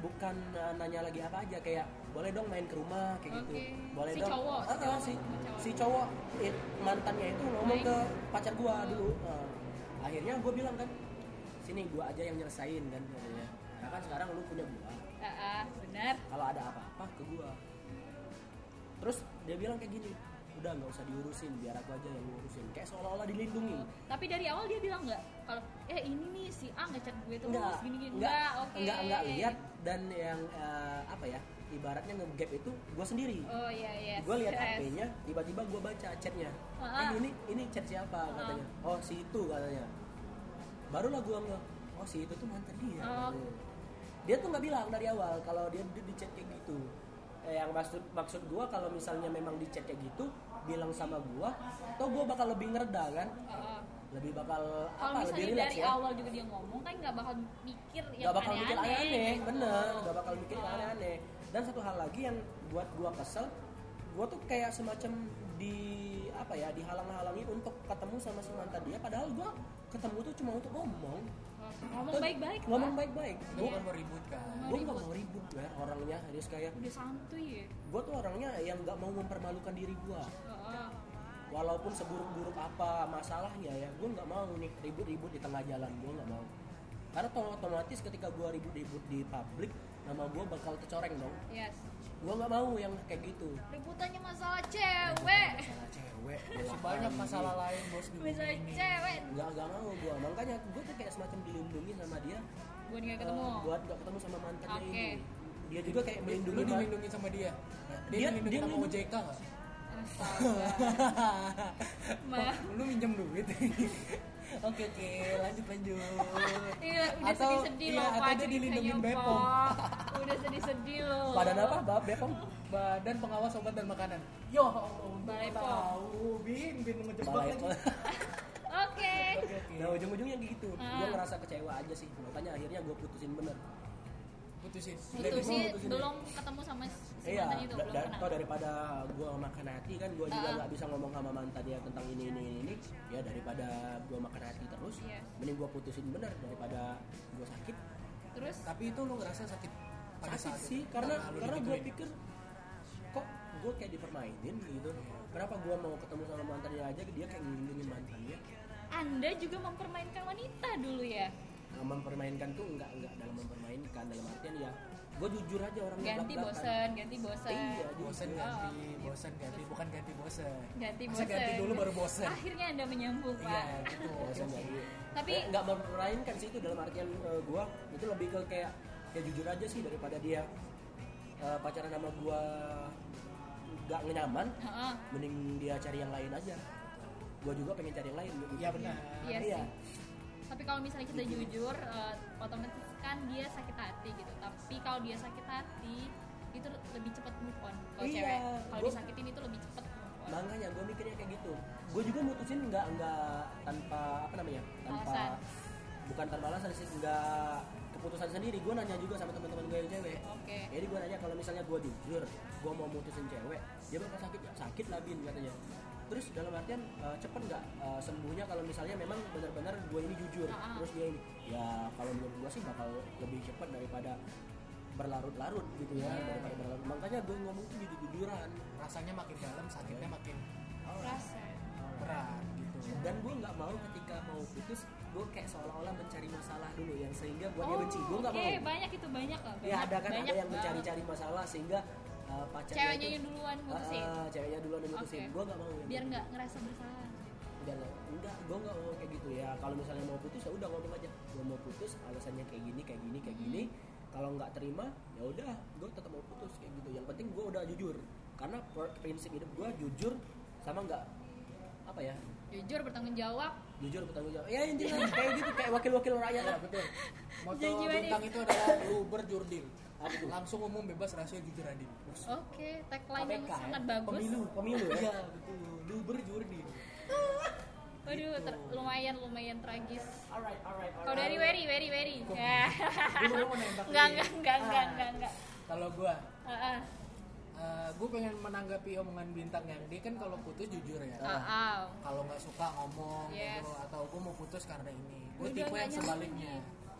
bukan uh, nanya lagi apa aja kayak boleh dong main ke rumah kayak gitu. Oke. boleh Si dong. cowok, si Ah, cowok, si, cowok. si cowok eh, mantannya itu ngomong Main. ke pacar gua dulu. Nah, akhirnya gua bilang kan sini gua aja yang nyelesain kan katanya. karena kan sekarang lu punya gua. Ah, ah, benar. Kalau ada apa-apa ke gua. Terus dia bilang kayak gini udah nggak usah diurusin biar aku aja yang ngurusin. Kayak seolah-olah dilindungi. Tapi dari awal dia bilang nggak kalau eh ini nih si A ngechat gue terus enggak gini gini enggak oke enggak enggak lihat dan yang eh, apa ya ibaratnya nge-gap itu gua sendiri oh iya iya gue lihat Yes. HP-nya tiba-tiba gue baca chatnya Ah. eh ini ini chat siapa katanya oh si itu katanya barulah gue nge oh si itu tuh mantan dia Oh. katanya. dia tuh nggak bilang dari awal kalau dia di, di chat kayak gitu eh, yang maksud maksud gue kalau misalnya memang di chat kayak gitu bilang sama gue atau gue bakal lebih ngereda kan Oh. Lebih bakal kalau apa lebih misalnya relax dari ya? awal juga dia ngomong kan nggak bakal mikir yang nggak bakal mikir aneh-aneh aneh-aneh gitu. bener. Nggak bakal mikir Oh. aneh-aneh. Dan satu hal lagi yang buat gua kesel gua tuh kayak semacam di apa ya dihalang-halangi untuk ketemu sama si mantan dia padahal gua ketemu tuh cuma untuk ngomong. Ngomong baik-baik ngomong baik-baik. Gua bukan mau ribut kan gua nggak mau ribut ya orangnya harus kayak udah santuy ya? Gua tuh orangnya yang nggak mau mempermalukan diri gua. Oh, oh. Walaupun seburuk-buruk apa masalahnya ya gue nggak mau nih ribut-ribut di tengah jalan gue nggak mau. Karena to- otomatis ketika gue ribut-ribut di publik nama gue bakal tercoreng dong. Yes. Gue nggak mau yang kayak gitu. Ributannya masalah cewek. Masalah cewek. Banyak masalah lain bos ini cewek. Nggak nggak mau gue makanya gue tuh kayak semacam dilindungi sama dia. Gue nggak ketemu. eh, buat nggak ketemu sama mantannya Oke. ini. Dia juga kayak melindungi lu man- dilindungi sama dia. Dia, Dia- dilindungi dia sama melindungi. OJK nggak Astaga. Ma. *laughs* lu minjem duit *laughs* oke oke lanjut lanjut Iya, udah Atau- sedih-sedih iya, loh atau dia ceritanya, dilindungin Pak. Bepom. *laughs* Udah sedih-sedih loh. badan apa bab bepom badan pengawas obat dan makanan yo Allah Balai nggak Pom. tahu bin bin ngejebak lagi Oke. nah ujung-ujungnya gitu Ah. gue ngerasa kecewa aja sih makanya akhirnya gue putusin bener putusin gua sih mutusin belum ketemu sama Iya, mantan itu, da- belum da- daripada gua makan hati kan gua juga nggak bisa ngomong sama mantan dia tentang ini ini ini, ini. ya daripada gua makan hati terus Iya. mending gua putusin bener daripada gua sakit Terus tapi itu lu ngerasa sakit pada sakit saat sih itu? karena lu karena gua digituin? pikir kok gua kayak dipermainin gitu kenapa gua mau ketemu sama mantannya aja dia kayak ngelindungin mantannya Anda juga mempermainkan wanita dulu ya? nah, mempermainkan tuh enggak enggak dalam mempermainkan dalam artian ya gua jujur aja orangnya Ganti bosen, ganti bosen. iya bosen jujur. ganti bosen ganti bukan ganti bosen Ganti Masa bosen. ganti dulu baru bosen Akhirnya Anda menyambung, iya Pak. gitu oke Bosen jadi Tapi- Eh, nggak mempermainkan sih itu dalam artian eh, gua itu lebih ke kayak ya jujur aja sih daripada dia eh, pacaran sama gua nggak nyaman Heeh. mending dia cari yang lain aja gua juga pengen cari yang lain gitu. iya benar Iya Iya. sih. Tapi kalau misalnya kita jujur, eh, otomatis kan dia sakit hati gitu. Tapi kalau dia sakit hati, itu lebih cepat move on. Kalau Iya, cewek, kalau disakitin itu lebih cepat move on. makanya gue mikirnya kayak gitu gue juga mutusin nggak nggak tanpa apa namanya tanpa Alasan. bukan tanpa alasan sih nggak keputusan sendiri gue nanya juga sama teman-teman gue yang cewek Oke. jadi gue nanya kalau misalnya gue jujur gue mau mutusin cewek dia bakal sakit nggak sakit lah bin katanya terus dalam artian eh, cepet nggak eh, sembuhnya kalau misalnya memang benar-benar gue ini jujur Ah, ah. terus dia ini ya kalau menurut gue sih bakal lebih cepet daripada berlarut-larut gitu ya Iya. daripada berlarut makanya gue ngomong tuh jujur jujuran rasanya makin dalam sakitnya makin Rasa. berat gitu dan gue nggak mau ketika mau putus gue kayak seolah-olah mencari masalah dulu yang sehingga buat dia benci gue nggak Oh, Oke, mau banyak itu banyak lah. ya ada kan banyak ada yang mencari-cari masalah sehingga uh, pacarnya Ceweknya itu- yang duluan mutusin. Ah, ah, ceweknya duluan yang mutusin Oke. gue nggak mau Biar gitu. nggak ngerasa bersalah. Nggak- enggak gue nggak mau kayak gitu. Ya kalau misalnya mau putus ya udah ngomong aja. Gue mau putus alasannya kayak gini kayak gini kayak gini. Kalau nggak terima ya udah gue tetap mau putus kayak gitu. Yang penting gue udah jujur. Karena prinsip hidup gue jujur sama nggak apa ya? Jujur bertanggung jawab. jujur bertanggung jawab. Ya intinya kayak gitu kayak wakil-wakil rakyat. Ya lah betul. Moto Janji manis. bintang itu adalah *laughs* lu berjurdil Apa tuh? langsung umum bebas rahasia jujur adil. Oke, tagline yang ya? sangat bagus. pemilu pemilu ya? Iya betul. Lu berjurdil Waduh, Gitu. ter- lumayan lumayan tragis. Alright, alright, Kalau dari Wery, Wery, Wery. Ya. Enggak, dia. enggak, enggak, enggak, Ah. enggak, enggak. Kalau gua Heeh. gue pengen menanggapi omongan bintang yang dia kan kalau putus jujur ya Heeh. kalau nggak suka ngomong Yes. gitu atau gue mau putus karena ini gue tipe yang sebaliknya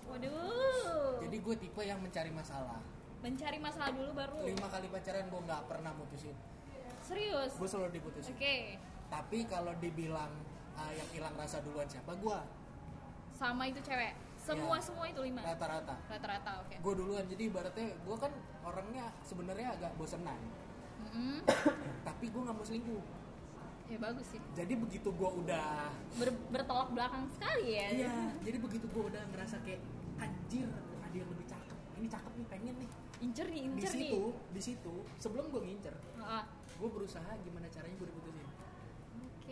Waduh. jadi gue tipe yang mencari masalah mencari masalah dulu baru. lima kali pacaran gue nggak pernah mutusin Serius. gue selalu diputusin Oke. Tapi kalau dibilang ah, yang hilang rasa duluan siapa gue Sama itu cewek. Semua Ya. semua itu lima. rata-rata Rata-rata, oke. gue duluan jadi ibaratnya gue kan orangnya sebenarnya agak bosenan Mm-mm. *coughs* tapi gue nggak mau selingkuh Ya bagus sih. jadi begitu gue udah Ber- bertolak belakang sekali ya. Iya, jadi begitu gue udah ngerasa kayak anjir ada yang lebih cakep. Ini cakep nih, pengen nih. Incer nih, Di incer nih. situ, di situ sebelum gue ngincer, Heeh. gue berusaha gimana caranya gue diputusin.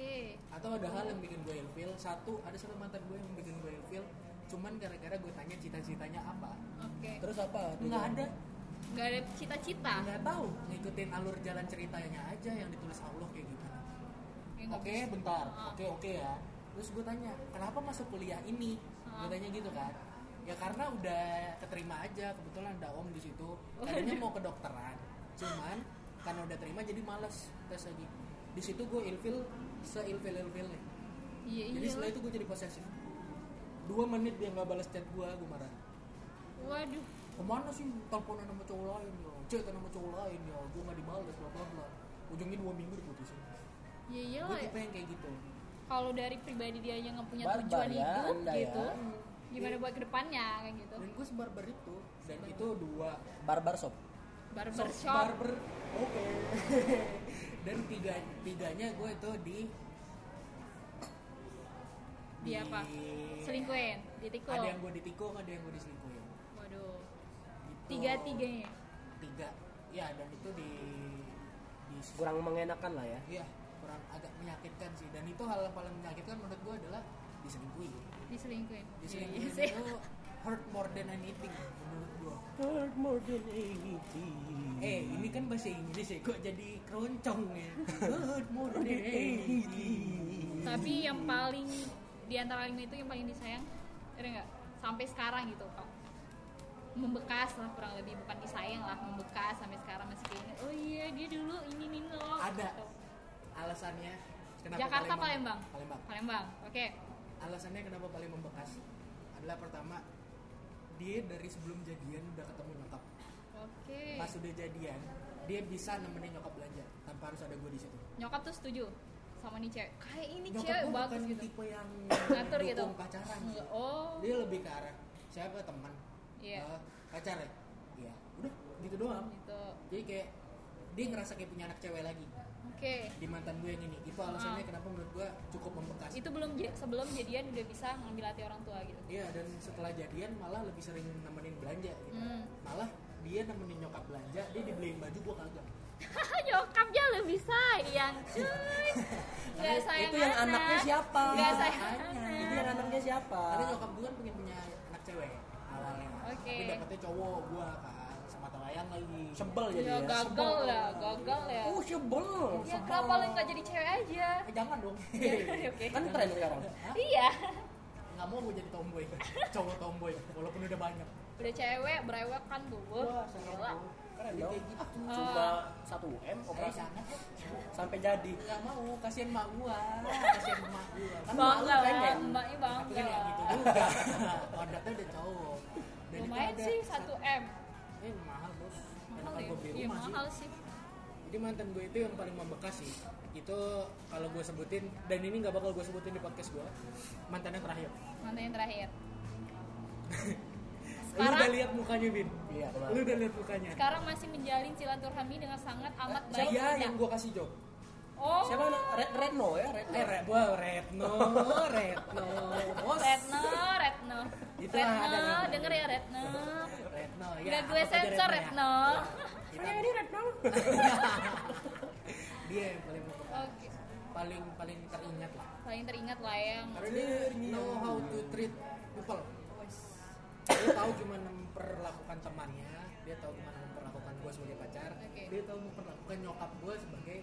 Oke. Atau ada hal yang bikin gue ilfil. Satu, ada satu mantan gue yang bikin gue ilfil. Cuman gara-gara gue tanya cita-citanya apa. Oke. Terus apa? Nggak ada, Nggak ada cita-cita. nggak tahu. Ngikutin alur jalan ceritanya aja yang ditulis Allah kayak gimana. Ya, nggak Oke, bisa. bentar. Ah. Oke, oke ya. Terus gue tanya, kenapa masuk kuliah ini? Gue Ah. tanya gitu kan. Ya karena udah keterima aja, kebetulan ada om di situ. Oh, Tadinya iya. mau kedokteran, cuman karena udah terima jadi males tes lagi. Di situ gue ilfil, seilfil ilfilnya. Iya, Jadi iya. setelah itu gue jadi posesif. Dua menit dia nggak balas chat gue, gue marah. Waduh. Ke mana sih teleponan sama cowok lain ya? Chat sama cowok lain ya? Gue nggak dibalas, bla bla bla. Ujungnya dua minggu diputusin. Iya iya Gue lah. tipe yang kayak gitu. Kalau dari pribadi dia yang nggak punya Barbar tujuan ya, hidup Anda ya. gitu. Gimana buat ke depannya kayak gitu. dan gue sebarbar itu dan itu dua Barbar shop. Barber shop shop. barber oke *laughs* dan tiga tiganya gue itu di Di apa? Selingkuhin, ditikul. ada yang gue ditikung ada yang gue diselingkuhin Waduh. Gitu. Tiga tiganya. tiga ya dan itu di di Kurang mengenakan lah ya. Iya, kurang agak menyakitkan sih dan itu hal yang paling menyakitkan menurut gue adalah diselingkuhin Diselingkuhin. Iya, diselingkuhin iya sih. itu hurt more than anything menurut gue Hurt more than 80. eh ini kan bahasa Inggris ya kok jadi keroncong ya hurt more than anything Tapi yang paling di antara lima itu yang paling disayang, ada nggak? Sampai sekarang gitu, Pak. Membekas lah kurang lebih bukan disayang lah, membekas sampai sekarang masih keinget. Oh iya dia dulu ini nih loh. Ada. Gitu. alasannya kenapa Jakarta Palembang. Palembang Palembang. Oke. alasannya kenapa paling membekas adalah pertama dia dari sebelum jadian udah ketemu nyokap Oke. pas udah jadian dia bisa nemenin nyokap belanja tanpa harus ada gue di situ Nyokap tuh setuju sama nih cewek. Kayak ini nyokap cewek bagus gitu. tipe yang Ngatur gitu. pacaran. Oh. dia lebih ke arah siapa teman Iya. Eh, pacar ya iya udah gitu doang Gitu. jadi kayak dia ngerasa kayak punya anak cewek lagi Oke. di mantan gue yang ini itu alasannya Ah. kenapa menurut gue cukup membekas Itu belum sebelum jadian udah bisa ngambil hati orang tua gitu. Iya dan setelah jadian malah lebih sering nemenin belanja gitu. Hmm. Malah dia nemenin nyokap belanja, dia dibeliin baju gua kagak. *laughs* Nyokapnya lebih sayang, cuy. *laughs* Enggak sayang itu yang anak. anaknya siapa? Nggak sayang anak. Itu yang anaknya siapa? Karena nyokap gua kan pengen punya anak cewek awalnya. Oke. Tapi dapetnya cowok gua kan sama layang lagi. Sebel jadi Ya ya. gagal ya, gagal ya. Oh sebel. Ya kenapa lu nggak jadi cewek aja? Eh jangan dong. *laughs* *laughs* Oke. Kan tren sekarang. Iya. Nggak mau gua jadi tomboy, *laughs* cowok tomboy walaupun udah banyak. Udah cewek berewek kan tuh. Wah, Gila. Keren dong. kayak gitu. Cuma satu m operasi jangan ya. sampai jadi. Nggak mau, kasihan mak gua, kasihan mak gua. Kan malu lah, pengen. Tapi kan bangga. ya gitu juga. Udah cowok. Dan Lumayan sih satu 1 m. Eh mahal. Mahal Enakan ya? gue beli Iya rumah sih. mahal sih. Jadi mantan gue itu yang paling membekas sih. Itu kalau gue sebutin dan ini nggak bakal gue sebutin di podcast gue. Mantan yang terakhir. Mantan yang terakhir. Lu Sekarang udah lihat mukanya Bin? Iya, Lu udah lihat mukanya? sekarang masih menjalin silaturahmi dengan sangat amat baik. Iya yang gue kasih job. Oh. Siapa Red Redno ya? Redno. Eh, Red, gua Retno, Retno, bos. *laughs* Retno, Retno. Itu Retno, ada, ada. denger ya Retno. Retno, ya. Udah gue sensor ya. Retno. Kita- ini Redno. *laughs* Dia yang paling. Oke. Paling paling teringat lah. Paling teringat lah yang Karena dia know how to treat people. Dia tahu gimana memperlakukan temannya, dia tahu gimana memperlakukan gue sebagai pacar, Oke. dia tahu memperlakukan nyokap gue sebagai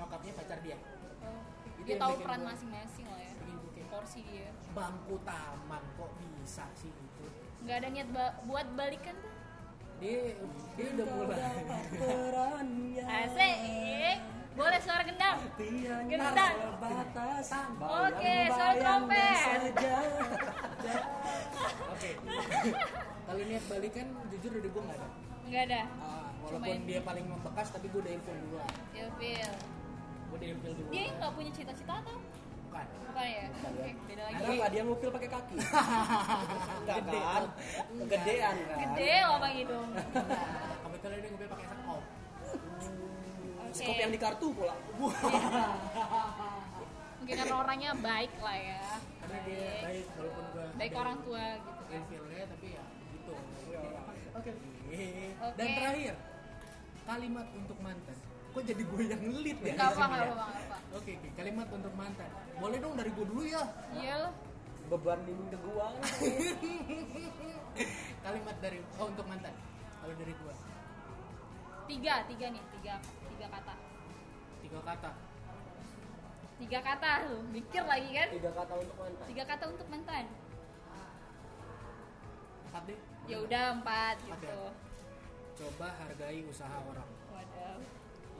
nyokapnya pacar dia. Oh, Itu dia tahu peran masing-masing lah ya. bikin porsi dia. Bangku taman kok bisa sih gitu? Nggak ada niat ba- buat balikan tuh? Dia dia udah mulai. *laughs* perannya asik. boleh suara gendang Gendang. Oke, suara trompet. oke. Kalau niat balikan jujur dari gue nggak ada. Nggak ada? Cuma walaupun ini. dia paling membekas tapi gue udah info duluan. Ilfil udah info duluan dia nggak punya cita-cita atau? Bukan. Bukan ya? Oke beda lagi. Kenapa *laughs* *laughs* dia ngupil pakai kaki? Enggak kan? Kegedean kan? gede loh bang hidung kebetulan dia ngobrol pakai sekop oke. Skop yang di kartu pula. *laughs* mungkin karena orangnya baik lah ya. Karena dia baik. walaupun gue baik orang tua gitu kan. infilnya tapi ya gitu. Oke. dan terakhir kalimat untuk mantan kok jadi gue yang lead ya nggak apa di sini nggak ya? apa Oke, oke, kalimat untuk mantan. Boleh dong dari gue dulu ya. iya Bebanin ke gua. *laughs* kalimat dari oh untuk mantan. Kalau dari gue tiga tiga nih tiga tiga kata tiga kata. tiga kata lu mikir lagi kan Tiga kata untuk mantan. tiga kata untuk mantan Empat deh. ya udah empat Empat gitu ya? Coba hargai usaha orang. waduh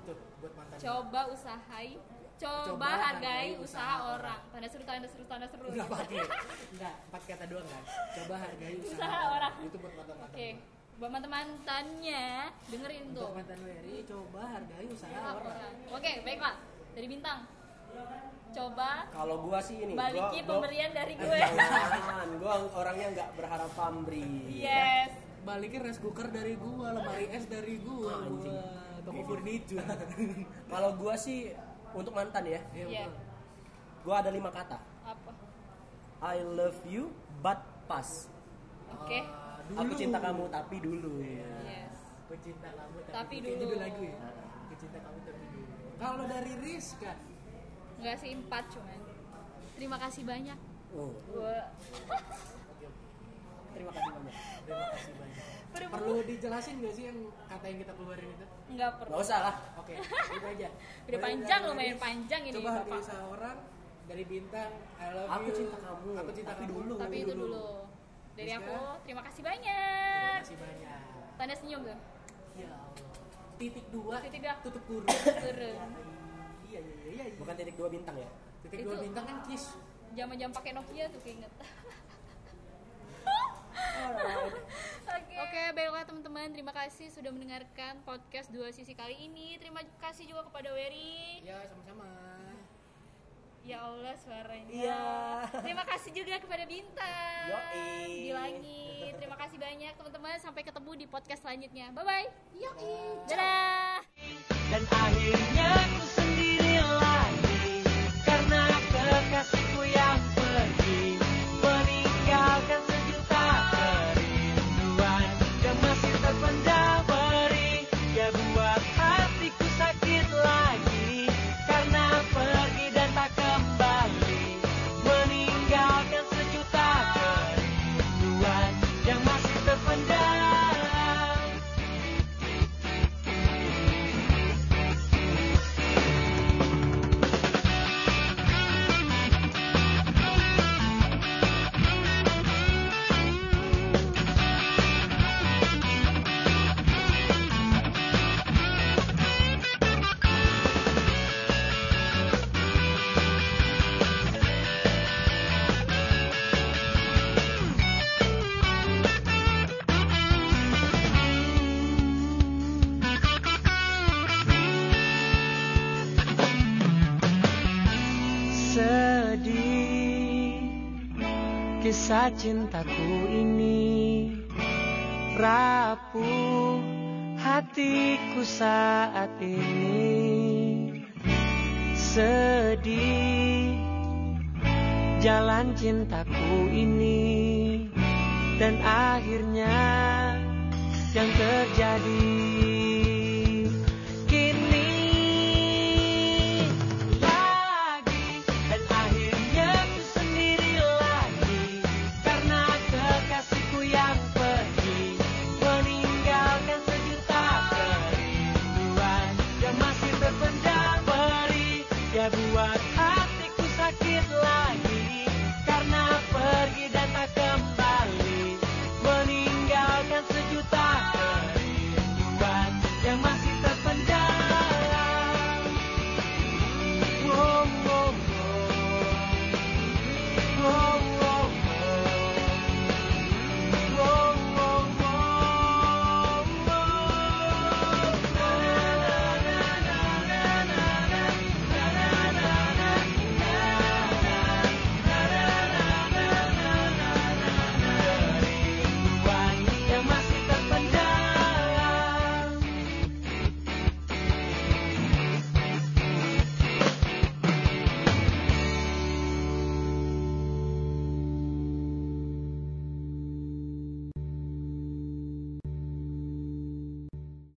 Itu buat mantan. coba usahai coba, Coba hargai usaha usaha orang tanda seru tanda seru tanda seru Enggak pakai. Enggak, empat kata doang kan. Coba hargai usaha, Usaha orang. Itu buat mantan mantan. oke buat mantan-mantannya dengerin tuh Untuk mantan Wery, coba hargai usaha Usaha orang. orang. oke baiklah dari bintang coba Kalau gua sih ini. baliki gua, gua, pemberian dari *laughs* gue Jangan, gua orangnya nggak berharap pamrih. yes Balikin rice cooker dari gua, lemari es dari gua, Anjing. gua toko furniture. *laughs* Kalau gua sih untuk mantan ya, Iya, Iya. betul. gua ada lima kata. apa I love you but pass. oke Ah, Aku cinta kamu tapi dulu. yes Aku cinta kamu tapi, Tapi dulu. judul lagu ya. Aku cinta kamu tapi dulu. Kalau dari Rizka, nggak sih empat cuman terima kasih banyak Oh, gue oke. terima kasih banyak. Terima kasih banyak. Perlu. Perlu dijelasin gak sih yang kata yang kita keluarin itu? Nggak perlu Gak usah lah. Oke, itu aja. *laughs* Udah panjang dari lumayan panjang ini, Coba Bapak. usaha orang dari bintang I love Aku you. cinta kamu, Aku cinta tapi kamu. dulu. tapi itu dulu dari Rizka? aku terima kasih Terima banyak kasih banyak. tanda senyum tuh Ya Allah. Titik dua. Titik dua. Tutup kurung. turun Iya iya iya. iya. Bukan titik dua bintang ya. Titik dua bintang kan kiss. zaman jam pakai Nokia tuh keinget *laughs* Oke, Oke, baiklah teman-teman. Terima kasih sudah mendengarkan podcast dua sisi kali ini. Terima kasih juga kepada Wery. Ya sama-sama. Ya Allah suaranya. Iya. Terima kasih juga kepada Bintang Yoi. di langit. Terima kasih banyak teman-teman. Sampai ketemu di podcast selanjutnya. Bye bye. Yoi. Dadah. dan akhirnya kisah cintaku ini rapuh hatiku saat ini. Sedih jalan cintaku ini dan akhirnya yang terjadi